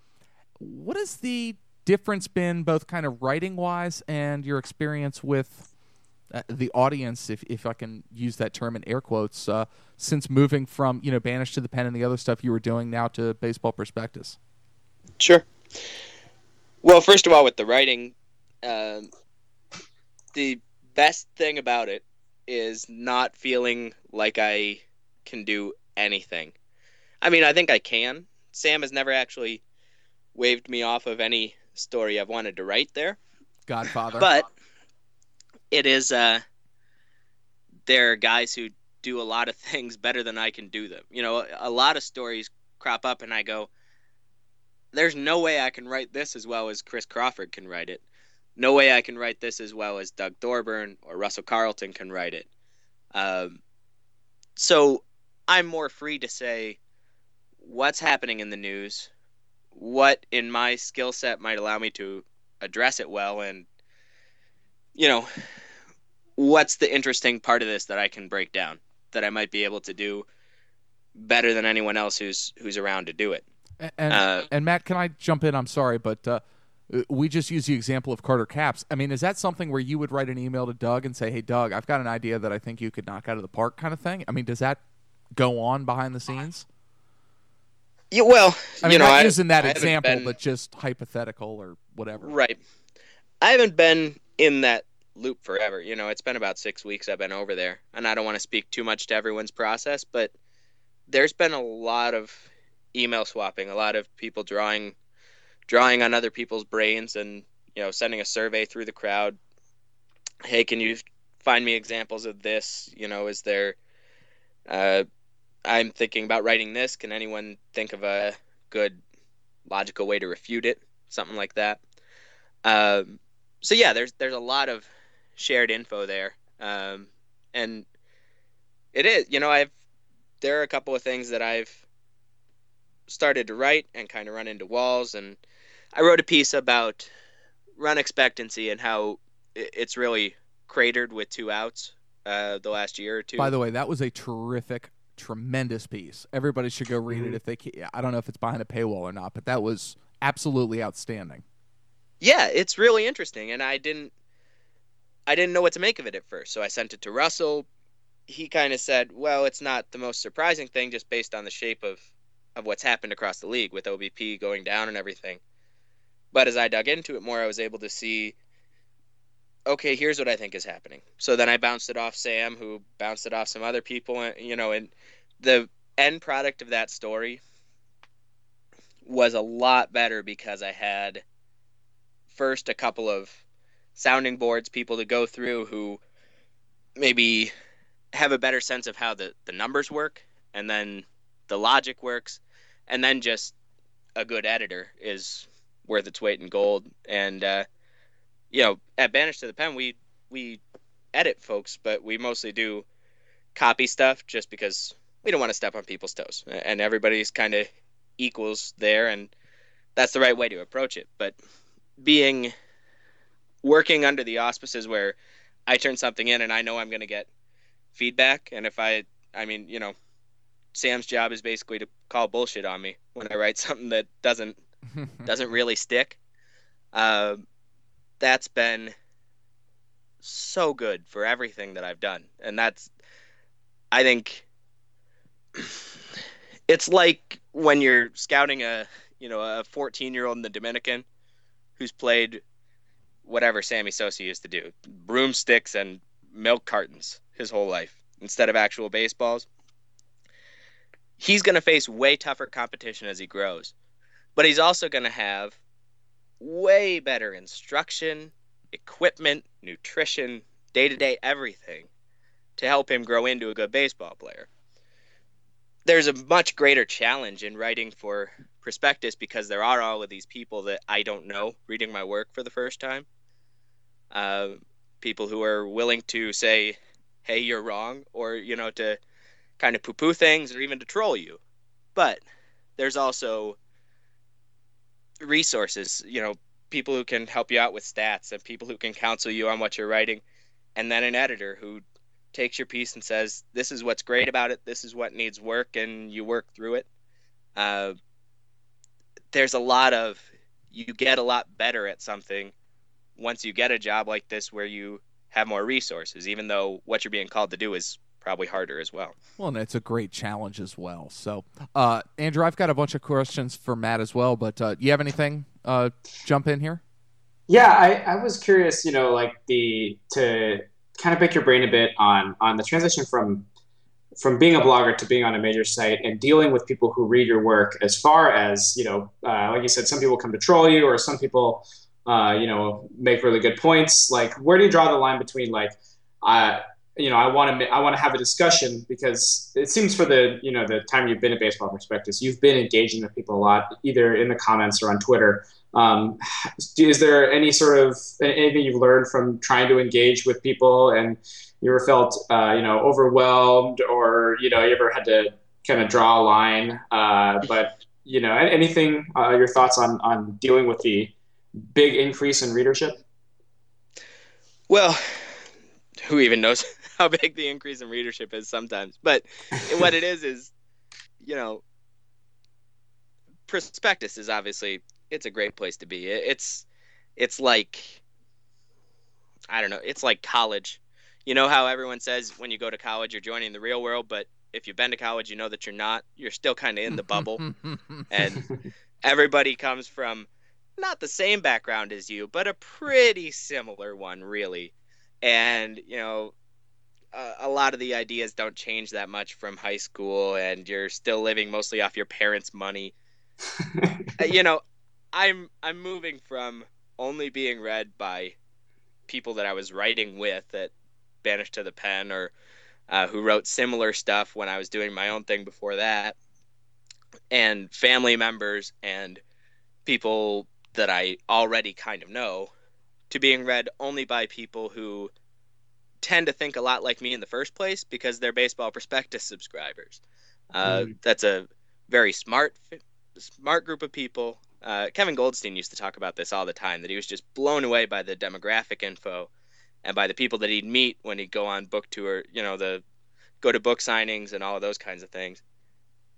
what has the difference been, both kind of writing wise and your experience with uh, the audience, if if I can use that term in air quotes, uh, since moving from you know Banished to the Pen and the other stuff you were doing now to Baseball Prospectus? Sure. Well, first of all, with the writing, um, the best thing about it is not feeling like I can do anything. I mean, I think I can. Sam has never actually waved me off of any story I've wanted to write there. Godfather. But it is uh there are guys who do a lot of things better than I can do them. You know, a lot of stories crop up and I go there's no way I can write this as well as Chris Crawford can write it. No way I can write this as well as Doug Thorburn or Russell Carlton can write it. Um, so I'm more free to say what's happening in the news, what in my skill set might allow me to address it well, and you know, what's the interesting part of this that I can break down that I might be able to do better than anyone else who's who's around to do it. And uh, and Matt, can I jump in? I'm sorry, but uh, we just use the example of Carter Capps. I mean, is that something where you would write an email to Doug and say, "Hey, Doug, I've got an idea that I think you could knock out of the park," kind of thing? I mean, does that go on behind the scenes? Yeah, well, I mean, you know, not I- using that I example, been- but just hypothetical or whatever. Right. I haven't been in that loop forever. You know, it's been about six weeks I've been over there, and I don't want to speak too much to everyone's process, but there's been a lot of email swapping, a lot of people drawing, drawing on other people's brains, and you know, sending a survey through the crowd. Hey, can you find me examples of this? You know, is there? Uh, I'm thinking about writing this. Can anyone think of a good logical way to refute it? Something like that. Um, so yeah, there's there's a lot of shared info there, um, and it is you know I've there are a couple of things that I've started to write and kind of run into walls, and I wrote a piece about run expectancy and how it's really cratered with two outs uh, the last year or two. By the way, that was a terrific, tremendous piece. Everybody should go read it if they. Can. I don't know if it's behind a paywall or not, but that was absolutely outstanding. Yeah, it's really interesting, and I didn't, I didn't know what to make of it at first. So I sent it to Russell. He kind of said, "Well, it's not the most surprising thing, just based on the shape of of what's happened across the league with OBP going down and everything." But as I dug into it more, I was able to see, okay, here's what I think is happening. So then I bounced it off Sam, who bounced it off some other people, and you know, and the end product of that story was a lot better because I had first a couple of sounding boards, people to go through who maybe have a better sense of how the, the numbers work and then the logic works, and then just a good editor is worth its weight in gold. And uh, you know, at Banish to the Pen, we we edit folks, but we mostly do copy stuff just because we don't want to step on people's toes, and everybody's kind of equals there, and that's the right way to approach it. But being working under the auspices where I turn something in and I know I'm going to get feedback, and if I, I mean, you know, Sam's job is basically to call bullshit on me when I write something that doesn't doesn't really stick. Uh, that's been so good for everything that I've done, and that's, I think, it's like when you're scouting a you know a 14 year old in the Dominican who's played whatever Sammy Sosa used to do broomsticks and milk cartons his whole life instead of actual baseballs. He's going to face way tougher competition as he grows, but he's also going to have way better instruction, equipment, nutrition, day to day everything to help him grow into a good baseball player. There's a much greater challenge in writing for prospectus because there are all of these people that I don't know reading my work for the first time. Uh, people who are willing to say, "Hey, you're wrong," or you know, to kind of poo-poo things, or even to troll you. But there's also resources, you know, people who can help you out with stats and people who can counsel you on what you're writing, and then an editor who takes your piece and says, "This is what's great about it. This is what needs work," and you work through it. Uh, there's a lot of you get a lot better at something once you get a job like this where you have more resources, even though what you're being called to do is probably harder as well. Well, and it's a great challenge as well. So, uh, Andrew, I've got a bunch of questions for Matt as well, but uh, you have anything? Uh, jump in here. Yeah, I, I was curious, you know, like the to kind of pick your brain a bit on on the transition from from being a blogger to being on a major site and dealing with people who read your work as far as you know uh, like you said some people come to troll you or some people uh, you know make really good points. Like where do you draw the line between like I, you know i want to i want to have a discussion because it seems for the you know the time you've been at baseball prospectus you've been engaging with people a lot either in the comments or on twitter. Um, is there any sort of anything you've learned from trying to engage with people and you ever felt uh, you know overwhelmed or you know you ever had to kind of draw a line uh, but you know anything uh, your thoughts on on dealing with the big increase in readership? Well who even knows how big the increase in readership is sometimes but what it is is you know prospectus is obviously it's a great place to be. It's it's like i don't know it's like college. You know how everyone says when you go to college you're joining the real world but if you've been to college you know that you're not. You're still kind of in the bubble. And everybody comes from not the same background as you but a pretty similar one really. And you know a, a lot of the ideas don't change that much from high school and you're still living mostly off your parents money. You know i'm i'm moving from only being read by people that i was writing with at banished to the pen or uh, who wrote similar stuff when I was doing my own thing before that, and family members and people that I already kind of know, to being read only by people who tend to think a lot like me in the first place because they're baseball prospectus subscribers. Uh, Mhm. That's a very smart, smart group of people. Uh, Kevin Goldstein used to talk about this all the time that he was just blown away by the demographic info and by the people that he'd meet when he'd go on book tour, you know, the go to book signings and all of those kinds of things.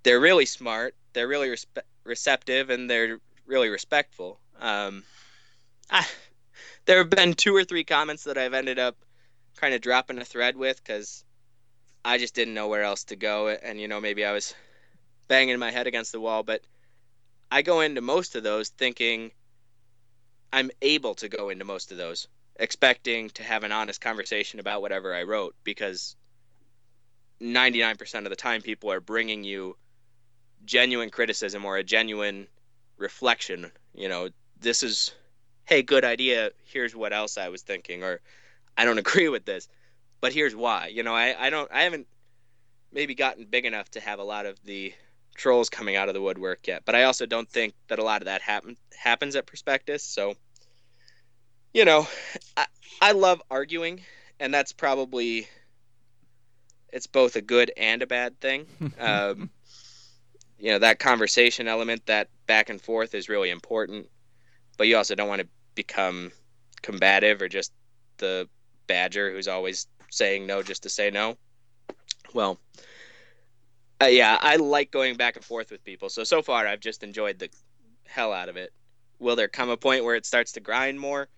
They're really smart. They're really respe- receptive, and they're really respectful. Um, I, there have been two or three comments that I've ended up kind of dropping a thread with because I just didn't know where else to go, and you know maybe I was banging my head against the wall, but I go into most of those thinking I'm able to go into most of those expecting to have an honest conversation about whatever I wrote because 99% of the time people are bringing you genuine criticism or a genuine reflection. You know, this is, hey, good idea. Here's what else I was thinking, or I don't agree with this, but here's why. You know, I, I don't, I haven't maybe gotten big enough to have a lot of the trolls coming out of the woodwork yet, but I also don't think that a lot of that happen, happens at Prospectus. So, you know, I, I love arguing, and that's probably it's both a good and a bad thing. Um, you know, that conversation element, that back and forth is really important, but you also don't want to become combative or just the badger who's always saying no just to say no. Well, uh, yeah, I like going back and forth with people. So so far, I've just enjoyed the hell out of it. Will there come a point where it starts to grind more?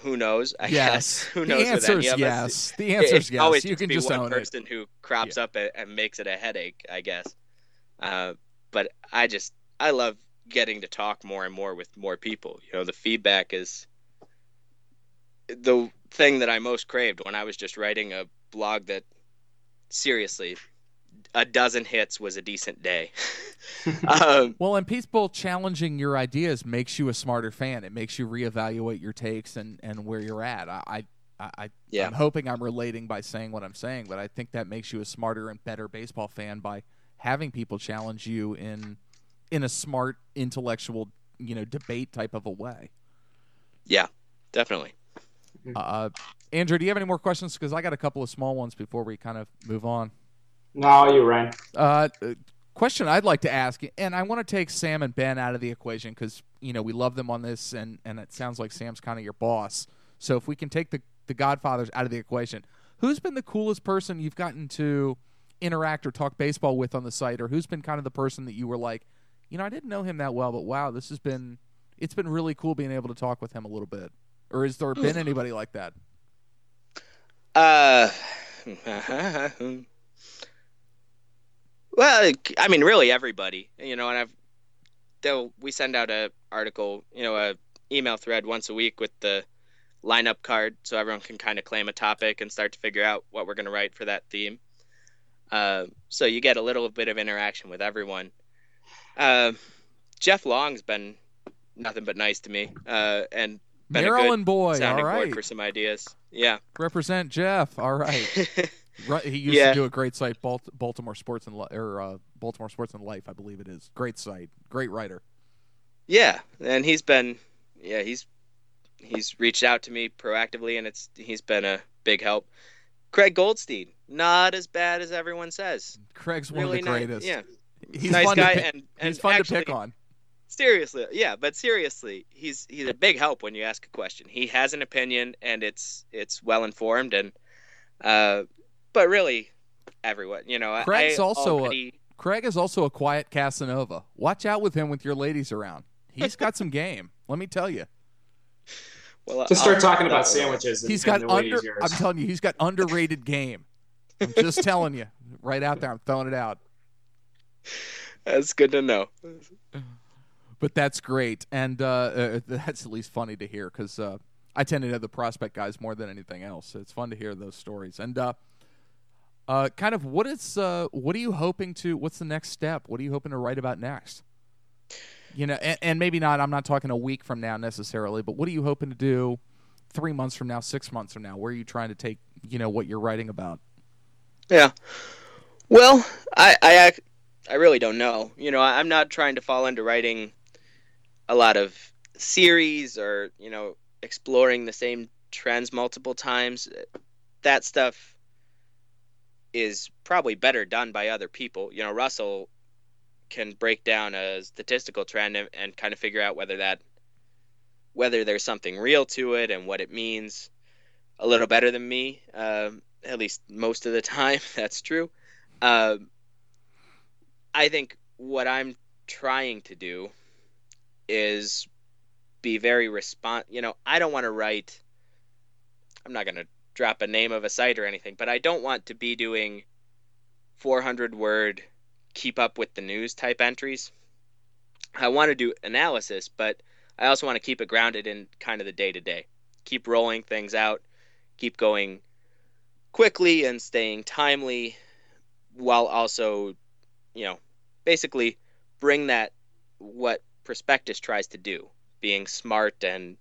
who knows? I yes. guess who knows. The answer is yes. The answer is yes. Always you can be just one person who crops Yeah. up and, and makes it a headache. I guess. Uh, but I just I love getting to talk more and more with more people. You know, the feedback is the thing that I most craved when I was just writing a blog that seriously a dozen hits was a decent day. um, Well, and people challenging your ideas makes you a smarter fan. It makes you reevaluate your takes and, and where you're at. I, I, I Yeah. I'm hoping I'm relating by saying what I'm saying, but I think that makes you a smarter and better baseball fan by having people challenge you in in a smart, intellectual, you know, debate type of a way. yeah, definitely. Uh, Andrew, do you have any more questions? Because I got a couple of small ones before we kind of move on. No, you Ryan. Uh, uh, question I'd like to ask, and I want to take Sam and Ben out of the equation because you know we love them on this, and and it sounds like Sam's kind of your boss. So if we can take the the Godfathers out of the equation, who's been the coolest person you've gotten to interact or talk baseball with on the site, or who's been kind of the person that you were like, you know, I didn't know him that well, but wow, this has been it's been really cool being able to talk with him a little bit. Or has there been anybody like that? Uh, well, I mean, really everybody, you know, and I've, they'll, we send out a article, you know, a email thread once a week with the lineup card so everyone can kind of claim a topic and start to figure out what we're going to write for that theme. Uh, so you get a little bit of interaction with everyone. Uh, Jeff Long's been nothing but nice to me, uh, and been Maryland boy, all board for some ideas. Yeah. Represent Jeff, all right. Right, he used Yeah. to do a great site, Baltimore Sports and or uh, Baltimore Sports and Life, I believe it is. Great site, great writer. Yeah, and he's been yeah, he's he's reached out to me proactively and it's he's been a big help. Craig Goldstein, not as bad as everyone says. Craig's one really of the nice. greatest. Yeah. He's nice fun guy to pick, and and he's fun actually, to pick on. Seriously, yeah, but seriously, he's he's a big help when you ask a question. He has an opinion and it's it's well informed and uh but really everyone, you know, I- Craig's I also a- Craig is also a quiet Casanova. Watch out with him with your ladies around. He's got some game. Let me tell you. well, Just start I'll- talking about sandwiches. And, He's and got the under. I'm telling you, he's got underrated game. I'm just telling you, right out there. I'm throwing it out. That's good to know. But that's great, and uh, uh, that's at least funny to hear because uh, I tend to know the prospect guys more than anything else. So it's fun to hear those stories. And uh, uh, kind of, what is uh, what are you hoping to? What's the next step? What are you hoping to write about next? You know, and, and maybe not. I'm not talking a week from now necessarily, but what are you hoping to do three months from now, six months from now? Where are you trying to take? You know what you're writing about. Yeah. Well, I I I really don't know. You know, I'm not trying to fall into writing a lot of series or you know exploring the same trends multiple times. That stuff is probably better done by other people. You know, Russell can break down a statistical trend and, and kind of figure out whether that whether there's something real to it and what it means a little better than me. Um, at least most of the time, that's true. Um, I think what I'm trying to do is be very respond. You know, I don't want to write. I'm not going to drop a name of a site or anything, but I don't want to be doing 400 word keep up with the news type entries. I want to do analysis, but I also want to keep it grounded in kind of the day to day. Keep rolling things out, keep going quickly and staying timely while also, you know, basically bring that what prospectus tries to do, being smart and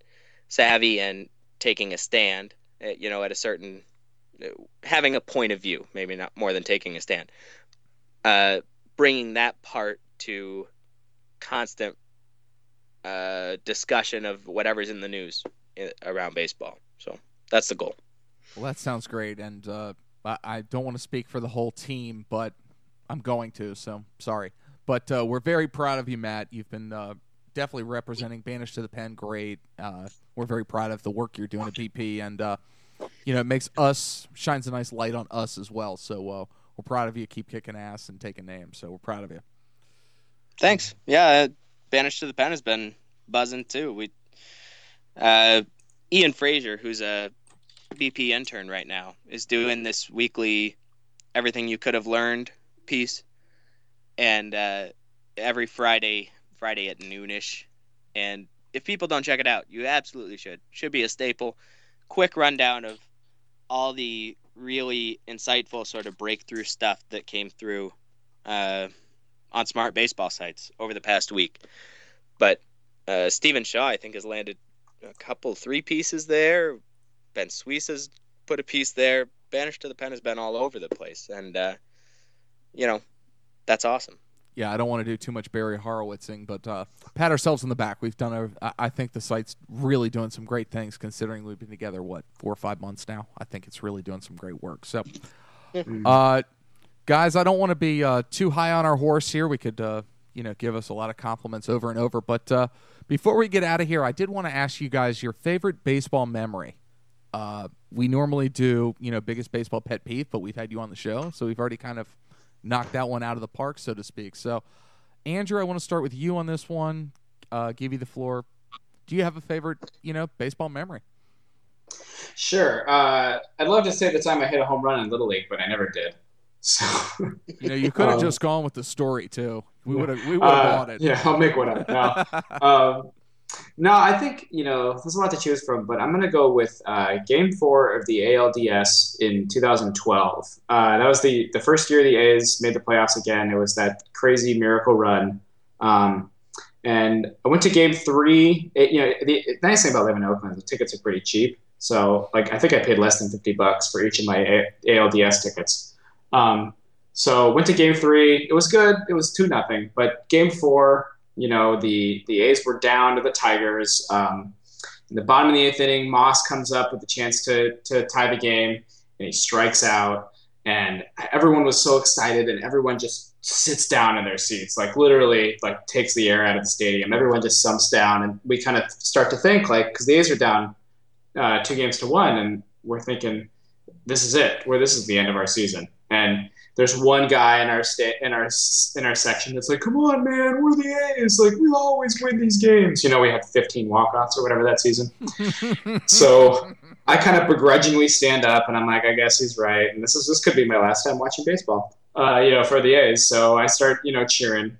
savvy and taking a stand, eh, you know, at a certain eh, having a point of view, maybe not more than taking a stand. Uh, bringing that part to constant uh, discussion of whatever's in the news eh, around baseball. So that's the goal. Well, that sounds great, and uh, I, I don't want to speak for the whole team, but I'm going to. So sorry, but uh, we're very proud of you, Matt. You've been uh, definitely representing Banished to the Pen. Great. Uh, we're very proud of the work you're doing at BP, and uh, you know it makes us shines a nice light on us as well. So uh, we're proud of you. Keep kicking ass and taking names. So we're proud of you. Thanks. Yeah, Banished to the Pen has been buzzing too. We uh, Ian Fraser, who's a BP intern right now, is doing this weekly everything you could have learned piece, and uh, every Friday, Friday at noonish. And if people don't check it out, you absolutely should. Should be a staple. Quick rundown of all the really insightful sort of breakthrough stuff that came through uh, on smart baseball sites over the past week. But uh, Stephen Shaw, I think, has landed a couple, three pieces there. Ben Suisse has put a piece there. Banished to the Pen has been all over the place, and uh, you know that's awesome. Yeah, I don't want to do too much Barry Horowitzing, but uh, pat ourselves on the back. We've done a. I think the site's really doing some great things, considering we've been together what four or five months now. I think it's really doing some great work. So, uh, guys, I don't want to be uh, too high on our horse here. We could, uh, you know, give us a lot of compliments over and over, but uh, before we get out of here, I did want to ask you guys your favorite baseball memory. Uh, we normally do, you know, biggest baseball pet peeve, but we've had you on the show, so we've already kind of knocked that one out of the park, so to speak. So, Andrew, I want to start with you on this one. Uh, give you the floor. Do you have a favorite, you know, baseball memory? Sure. Uh, I'd love to say the time I hit a home run in Little League, but I never did. So, you know, you could have Um, just gone with the story too. We would have, we would have uh, bought it. Yeah, I'll make one up. No, um, no, I think you know there's a lot to choose from, but I'm going to go with uh, Game Four of the ALDS in 2012. Uh, that was the the first year the A's made the playoffs again. It was that crazy miracle run, um, and I went to Game Three. It, you know, the, the nice thing about living in Oakland, the tickets are pretty cheap. So, like, I think I paid less than 50 bucks for each of my A- ALDS tickets. Um, so went to game three. It was good. It was two nothing. But game four, you know, the the A's were down to the Tigers. Um, in the bottom of the eighth inning, Moss comes up with a chance to to tie the game, and he strikes out. And everyone was so excited, and everyone just sits down in their seats, like literally, like takes the air out of the stadium. Everyone just sumps down, and we kind of start to think, like, because the A's are down uh, two games to one, and we're thinking, this is it. Where this is the end of our season, and there's one guy in our state in our in our section that's like, "Come on, man, we're the A's. Like we always win these games." You know, we had 15 walk-offs or whatever that season. so I kind of begrudgingly stand up, and I'm like, "I guess he's right." And this is this could be my last time watching baseball, uh, you know, for the A's. So I start, you know, cheering,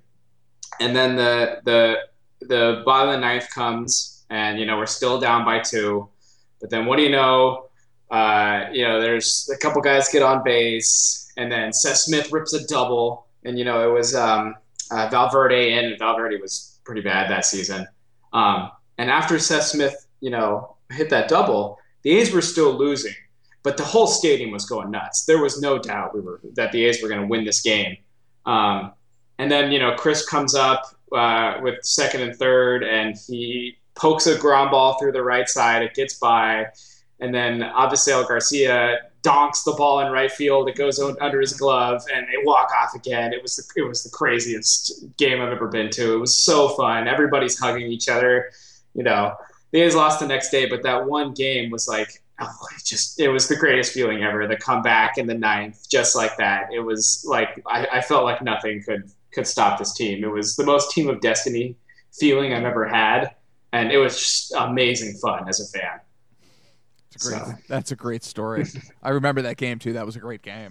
and then the the the bottom of the ninth comes, and you know we're still down by two, but then what do you know? Uh, you know, there's a couple guys get on base, and then Seth Smith rips a double, and you know it was um, uh, Valverde, and Valverde was pretty bad that season. Um, and after Seth Smith, you know, hit that double, the A's were still losing, but the whole stadium was going nuts. There was no doubt we were that the A's were going to win this game. Um, and then you know, Crisp comes up uh, with second and third, and he pokes a ground ball through the right side. It gets by and then Avisail Garcia donks the ball in right field. It goes under his glove, and they walk off again. It was the, it was the craziest game I've ever been to. It was so fun. Everybody's hugging each other. You know, the A's lost the next day, but that one game was like oh, it just it was the greatest feeling ever. The comeback in the ninth, just like that. It was like I, I felt like nothing could could stop this team. It was the most team of destiny feeling I've ever had, and it was just amazing fun as a fan. That's a great, so. that's a great story. I remember that game too. That was a great game.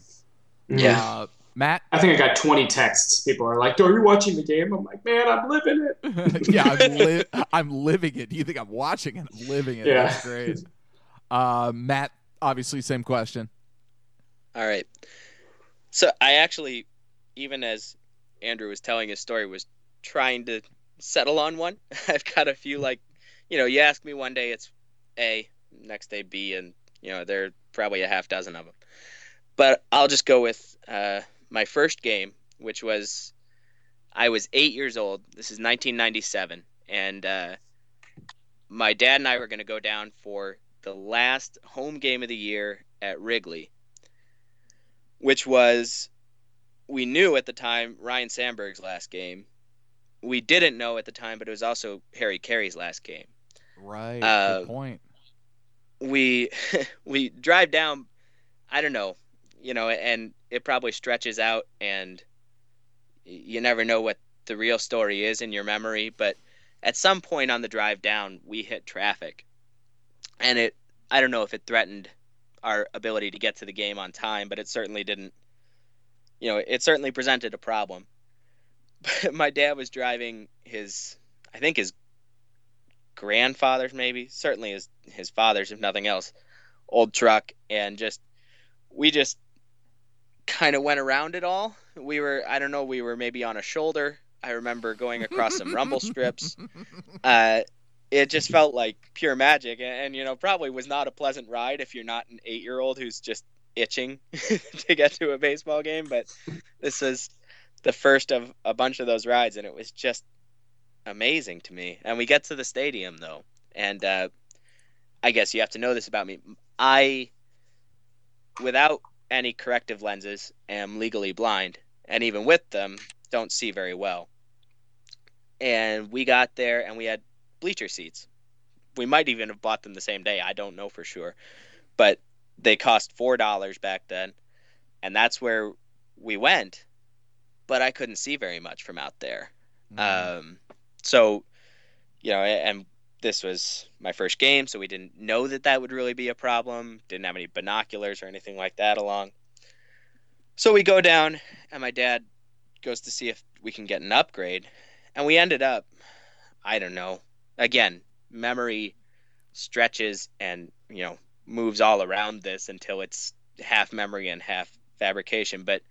Yeah. Uh, Matt? I think I got 20 texts. People are like, Are you watching the game? I'm like, Man, I'm living it. yeah, I'm, li- I'm, living it. Do you think I'm watching it? I'm living it. Yeah. That's great. Uh, Matt, obviously, same question. All right. So I actually, even as Andrew was telling his story, was trying to settle on one. I've got a few, like, you know, you ask me one day, it's A, next day B, and, you know, there are probably a half dozen of them. But I'll just go with uh, my first game, which was I was eight years old. This is 1997, and uh, my dad and I were going to go down for the last home game of the year at Wrigley, which was we knew at the time Ryne Sandberg's last game. We didn't know at the time, but it was also Harry Caray's last game. Right. Uh, Good point. We we drive down. I don't know you know, and it probably stretches out, and you never know what the real story is in your memory. But at some point on the drive down, we hit traffic, and it I don't know if it threatened our ability to get to the game on time, but it certainly didn't. You know, it certainly presented a problem. But my dad was driving his, I think his grandfather's maybe, certainly his his father's if nothing else, old truck, and just we just kind of went around it all. We were, I don't know, we were maybe on a shoulder. I remember going across some rumble strips. Uh, it just felt like pure magic, and, and, you know, probably was not a pleasant ride if you're not an eight-year-old who's just itching to get to a baseball game. But this was the first of a bunch of those rides, and it was just amazing to me. And we get to the stadium though, and uh, I guess you have to know this about me. I, without any corrective lenses, am legally blind, and even with them, don't see very well. And we got there and we had bleacher seats. We might even have bought them the same day. I don't know for sure. But they cost $4 back then. And that's where we went. But I couldn't see very much from out there. Mm. Um, so, you know, and this was my first game, so we didn't know that that would really be a problem. Didn't have any binoculars or anything like that along. So we go down, and my dad goes to see if we can get an upgrade, and we ended up, I don't know, again, memory stretches and you know moves all around this until it's half memory and half fabrication, but.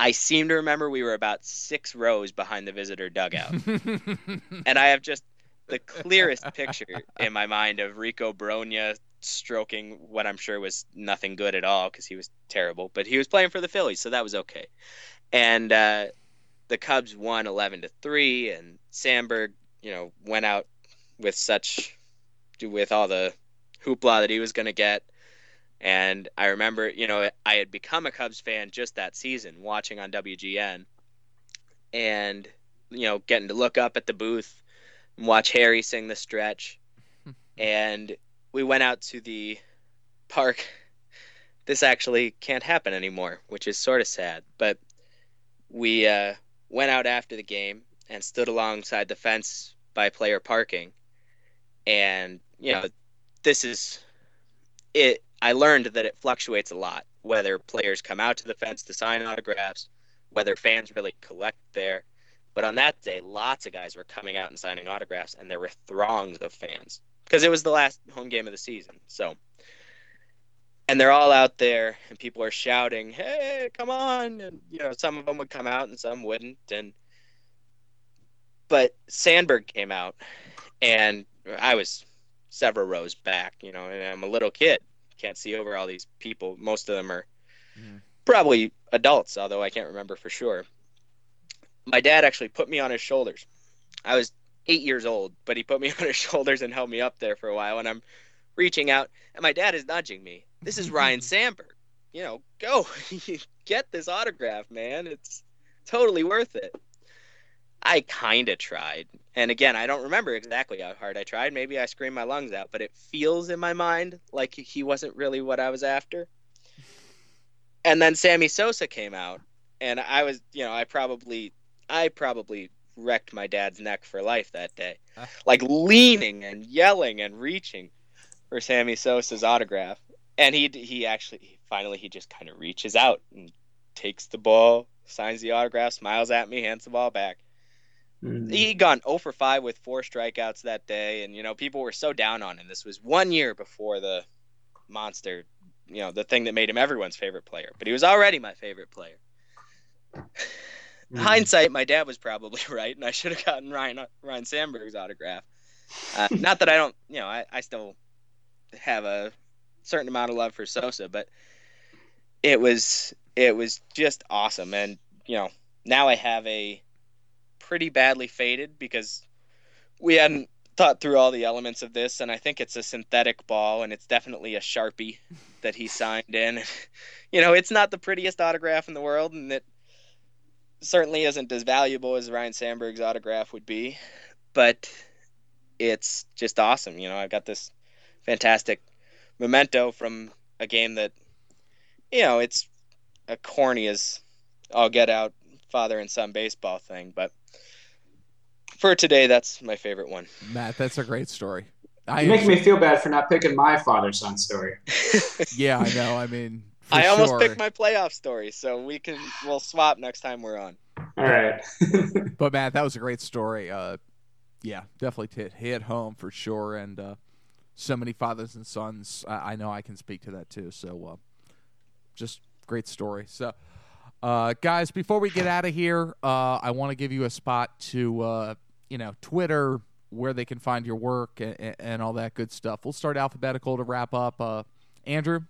I seem to remember we were about six rows behind the visitor dugout. and I have just the clearest picture in my mind of Rico Brogna stroking what I'm sure was nothing good at all because he was terrible. But he was playing for the Phillies, so that was okay. And uh, the Cubs won 11 to three, and Sandberg, you know, went out with such with all the hoopla that he was going to get. And I remember, you know, I had become a Cubs fan just that season, watching on WGN, and you know, getting to look up at the booth and watch Harry sing the stretch. and we went out to the park. This actually can't happen anymore, which is sort of sad. But we uh, went out after the game and stood alongside the fence by player parking. And, you know, this is it. I learned that it fluctuates a lot, whether players come out to the fence to sign autographs, whether fans really collect there. But on that day, lots of guys were coming out and signing autographs, and there were throngs of fans because it was the last home game of the season. So, and they're all out there, and people are shouting, "Hey, come on!" And you know, some of them would come out, and some wouldn't. And but Sandberg came out, and I was several rows back, you know, and I'm a little kid, can't see over all these people. Most of them are mm-hmm. probably adults, although I can't remember for sure my dad actually put me on his shoulders. I was eight years old, but he put me on his shoulders and held me up there for a while. And I'm reaching out, and my dad is nudging me. This is Ryne Sandberg. You know, go get this autograph, man. It's totally worth it. I kind of tried. And again, I don't remember exactly how hard I tried. Maybe I screamed my lungs out, but it feels in my mind like he wasn't really what I was after. And then Sammy Sosa came out, and I was, you know, I probably, I probably wrecked my dad's neck for life that day, like leaning and yelling and reaching for Sammy Sosa's autograph. And he he actually finally he just kind of reaches out and takes the ball, signs the autograph, smiles at me, hands the ball back. Mm-hmm. He gone 0 for 5 with four strikeouts that day, and you know people were so down on him. This was one year before the monster, you know, the thing that made him everyone's favorite player. But he was already my favorite player. Mm-hmm. Hindsight, my dad was probably right, and I should have gotten Ryan Ryne Sandberg's autograph. Uh, not that I don't, you know, I, I still have a certain amount of love for Sosa, but it was it was just awesome, and you know, now I have a pretty badly faded because we hadn't thought through all the elements of this, and I think it's a synthetic ball, and it's definitely a sharpie that he signed in. you know, it's not the prettiest autograph in the world, and it certainly isn't as valuable as Ryne Sandberg's autograph would be, but it's just awesome. You know, I've got this fantastic memento from a game that, you know, it's a corny as all get out father and son baseball thing, but for today, that's my favorite one. Matt, that's a great story. I make me feel bad for not picking my father son story. yeah, I know. I mean, I sure. almost picked my playoff story, so we can we'll swap next time we're on. All right. but Matt, that was a great story. Uh, yeah, definitely hit hit home for sure, and uh, so many fathers and sons. I, I, know I can speak to that too. So, uh, just great story. So. Uh, guys, before we get out of here, uh, I want to give you a spot to uh, you know, Twitter, where they can find your work and, and all that good stuff. We'll start alphabetical to wrap up. Uh, Andrew?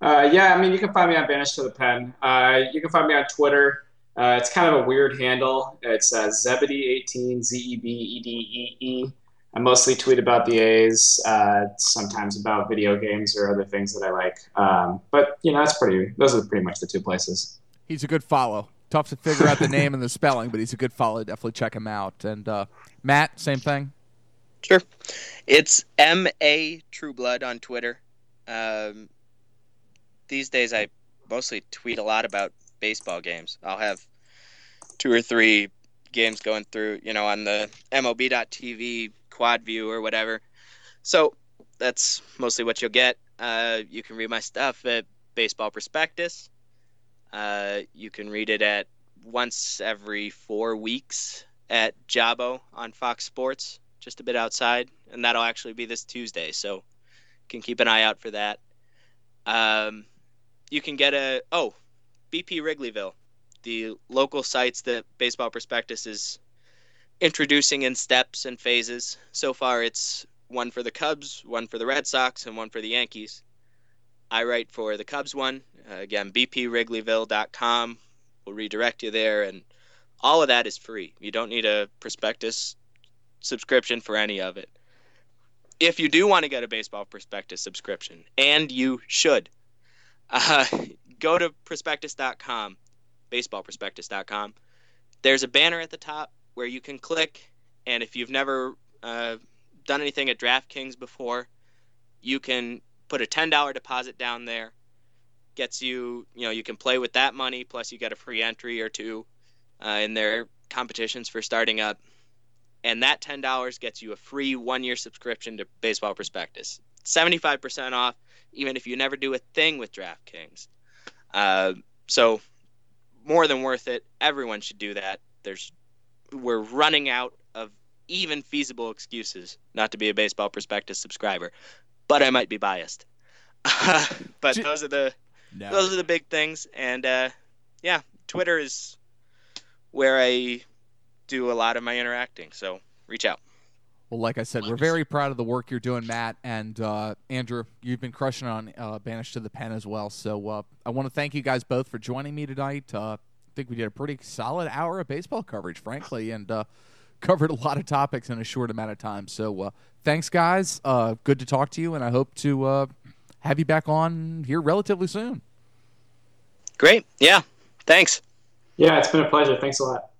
Uh, yeah, I mean, you can find me on Banished to the Pen. Uh, you can find me on Twitter. It's kind of a weird handle. It's uh, Zebedee18, Z E B E D E E. I mostly tweet about the A's, uh, sometimes about video games or other things that I like. Um, but you know, that's pretty. Those are pretty much the two places. He's a good follow tough to figure out the name and the spelling, but he's a good follow. Definitely check him out. And uh, Matt, same thing. Sure, it's M A Trueblood on Twitter. Um, these days, I mostly tweet a lot about baseball games. I'll have two or three games going through, you know, on the MLB.TV quad view or whatever. So that's mostly what you'll get. Uh, you can read my stuff at Baseball Prospectus. Uh, you can read it at once every four weeks at Jabo on Fox Sports, just a bit outside, and that'll actually be this Tuesday. So can keep an eye out for that. Um, you can get a oh, BP Wrigleyville, the local sites that Baseball Prospectus is introducing in steps and phases. So far, it's one for the Cubs, one for the Red Sox, and one for the Yankees. I write for the Cubs one. Uh, again, bpwrigleyville.com will redirect you there, and all of that is free. You don't need a prospectus subscription for any of it. If you do want to get a baseball prospectus subscription, and you should, uh, go to prospectus.com, baseballprospectus.com. There's a banner at the top where you can click, and if you've never uh, done anything at DraftKings before, you can put a $10 deposit down there. Gets you you know you can play with that money plus you get a free entry or two uh, in their competitions for starting up. And that $10 gets you a free one year subscription to baseball prospectus. 75% off even if you never do a thing with draftkings. Uh, so more than worth it. Everyone should do that. There's we're running out of even feasible excuses not to be a baseball prospectus subscriber but I might be biased. but those are the no. those are the big things, and uh, yeah, Twitter is where I do a lot of my interacting. So reach out. Well, like I said, we're very proud of the work you're doing, Matt and uh, Andrew. You've been crushing on uh, Banished to the Pen as well. So uh, I want to thank you guys both for joining me tonight. I think we did a pretty solid hour of baseball coverage, frankly, and uh, covered a lot of topics in a short amount of time. So uh, thanks, guys. Uh, good to talk to you, and I hope to uh, have you back on here relatively soon. Great. Yeah. Thanks. Yeah, it's been a pleasure. Thanks a lot.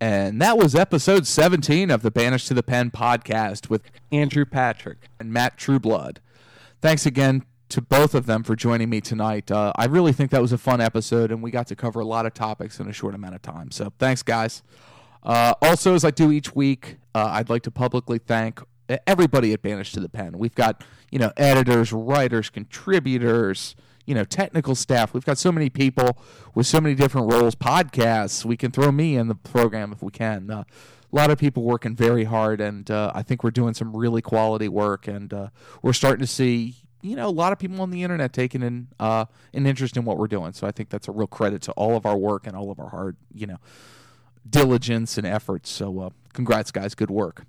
And that was episode 17 of the Banished to the Pen podcast with Andrew Patrick and Matt Trueblood. Thanks again to both of them for joining me tonight. Uh, I really think that was a fun episode, and we got to cover a lot of topics in a short amount of time. So thanks, guys. Uh, also, as I do each week, uh, I'd like to publicly thank everybody at Banished to the Pen. We've got you know editors, writers, contributors, you know technical staff. We've got so many people with so many different roles. Podcasts. We can throw me in the program if we can. Uh, a lot of people working very hard, and uh, I think we're doing some really quality work, and uh, we're starting to see you know a lot of people on the internet taking in uh, an interest in what we're doing. So I think that's a real credit to all of our work and all of our hard you know diligence and efforts. So uh, congrats, guys. Good work.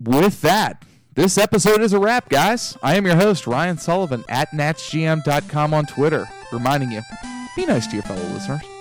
With that, this episode is a wrap, guys. I am your host, Ryan Sullivan, at natsgm.com on Twitter, reminding you be nice to your fellow listeners.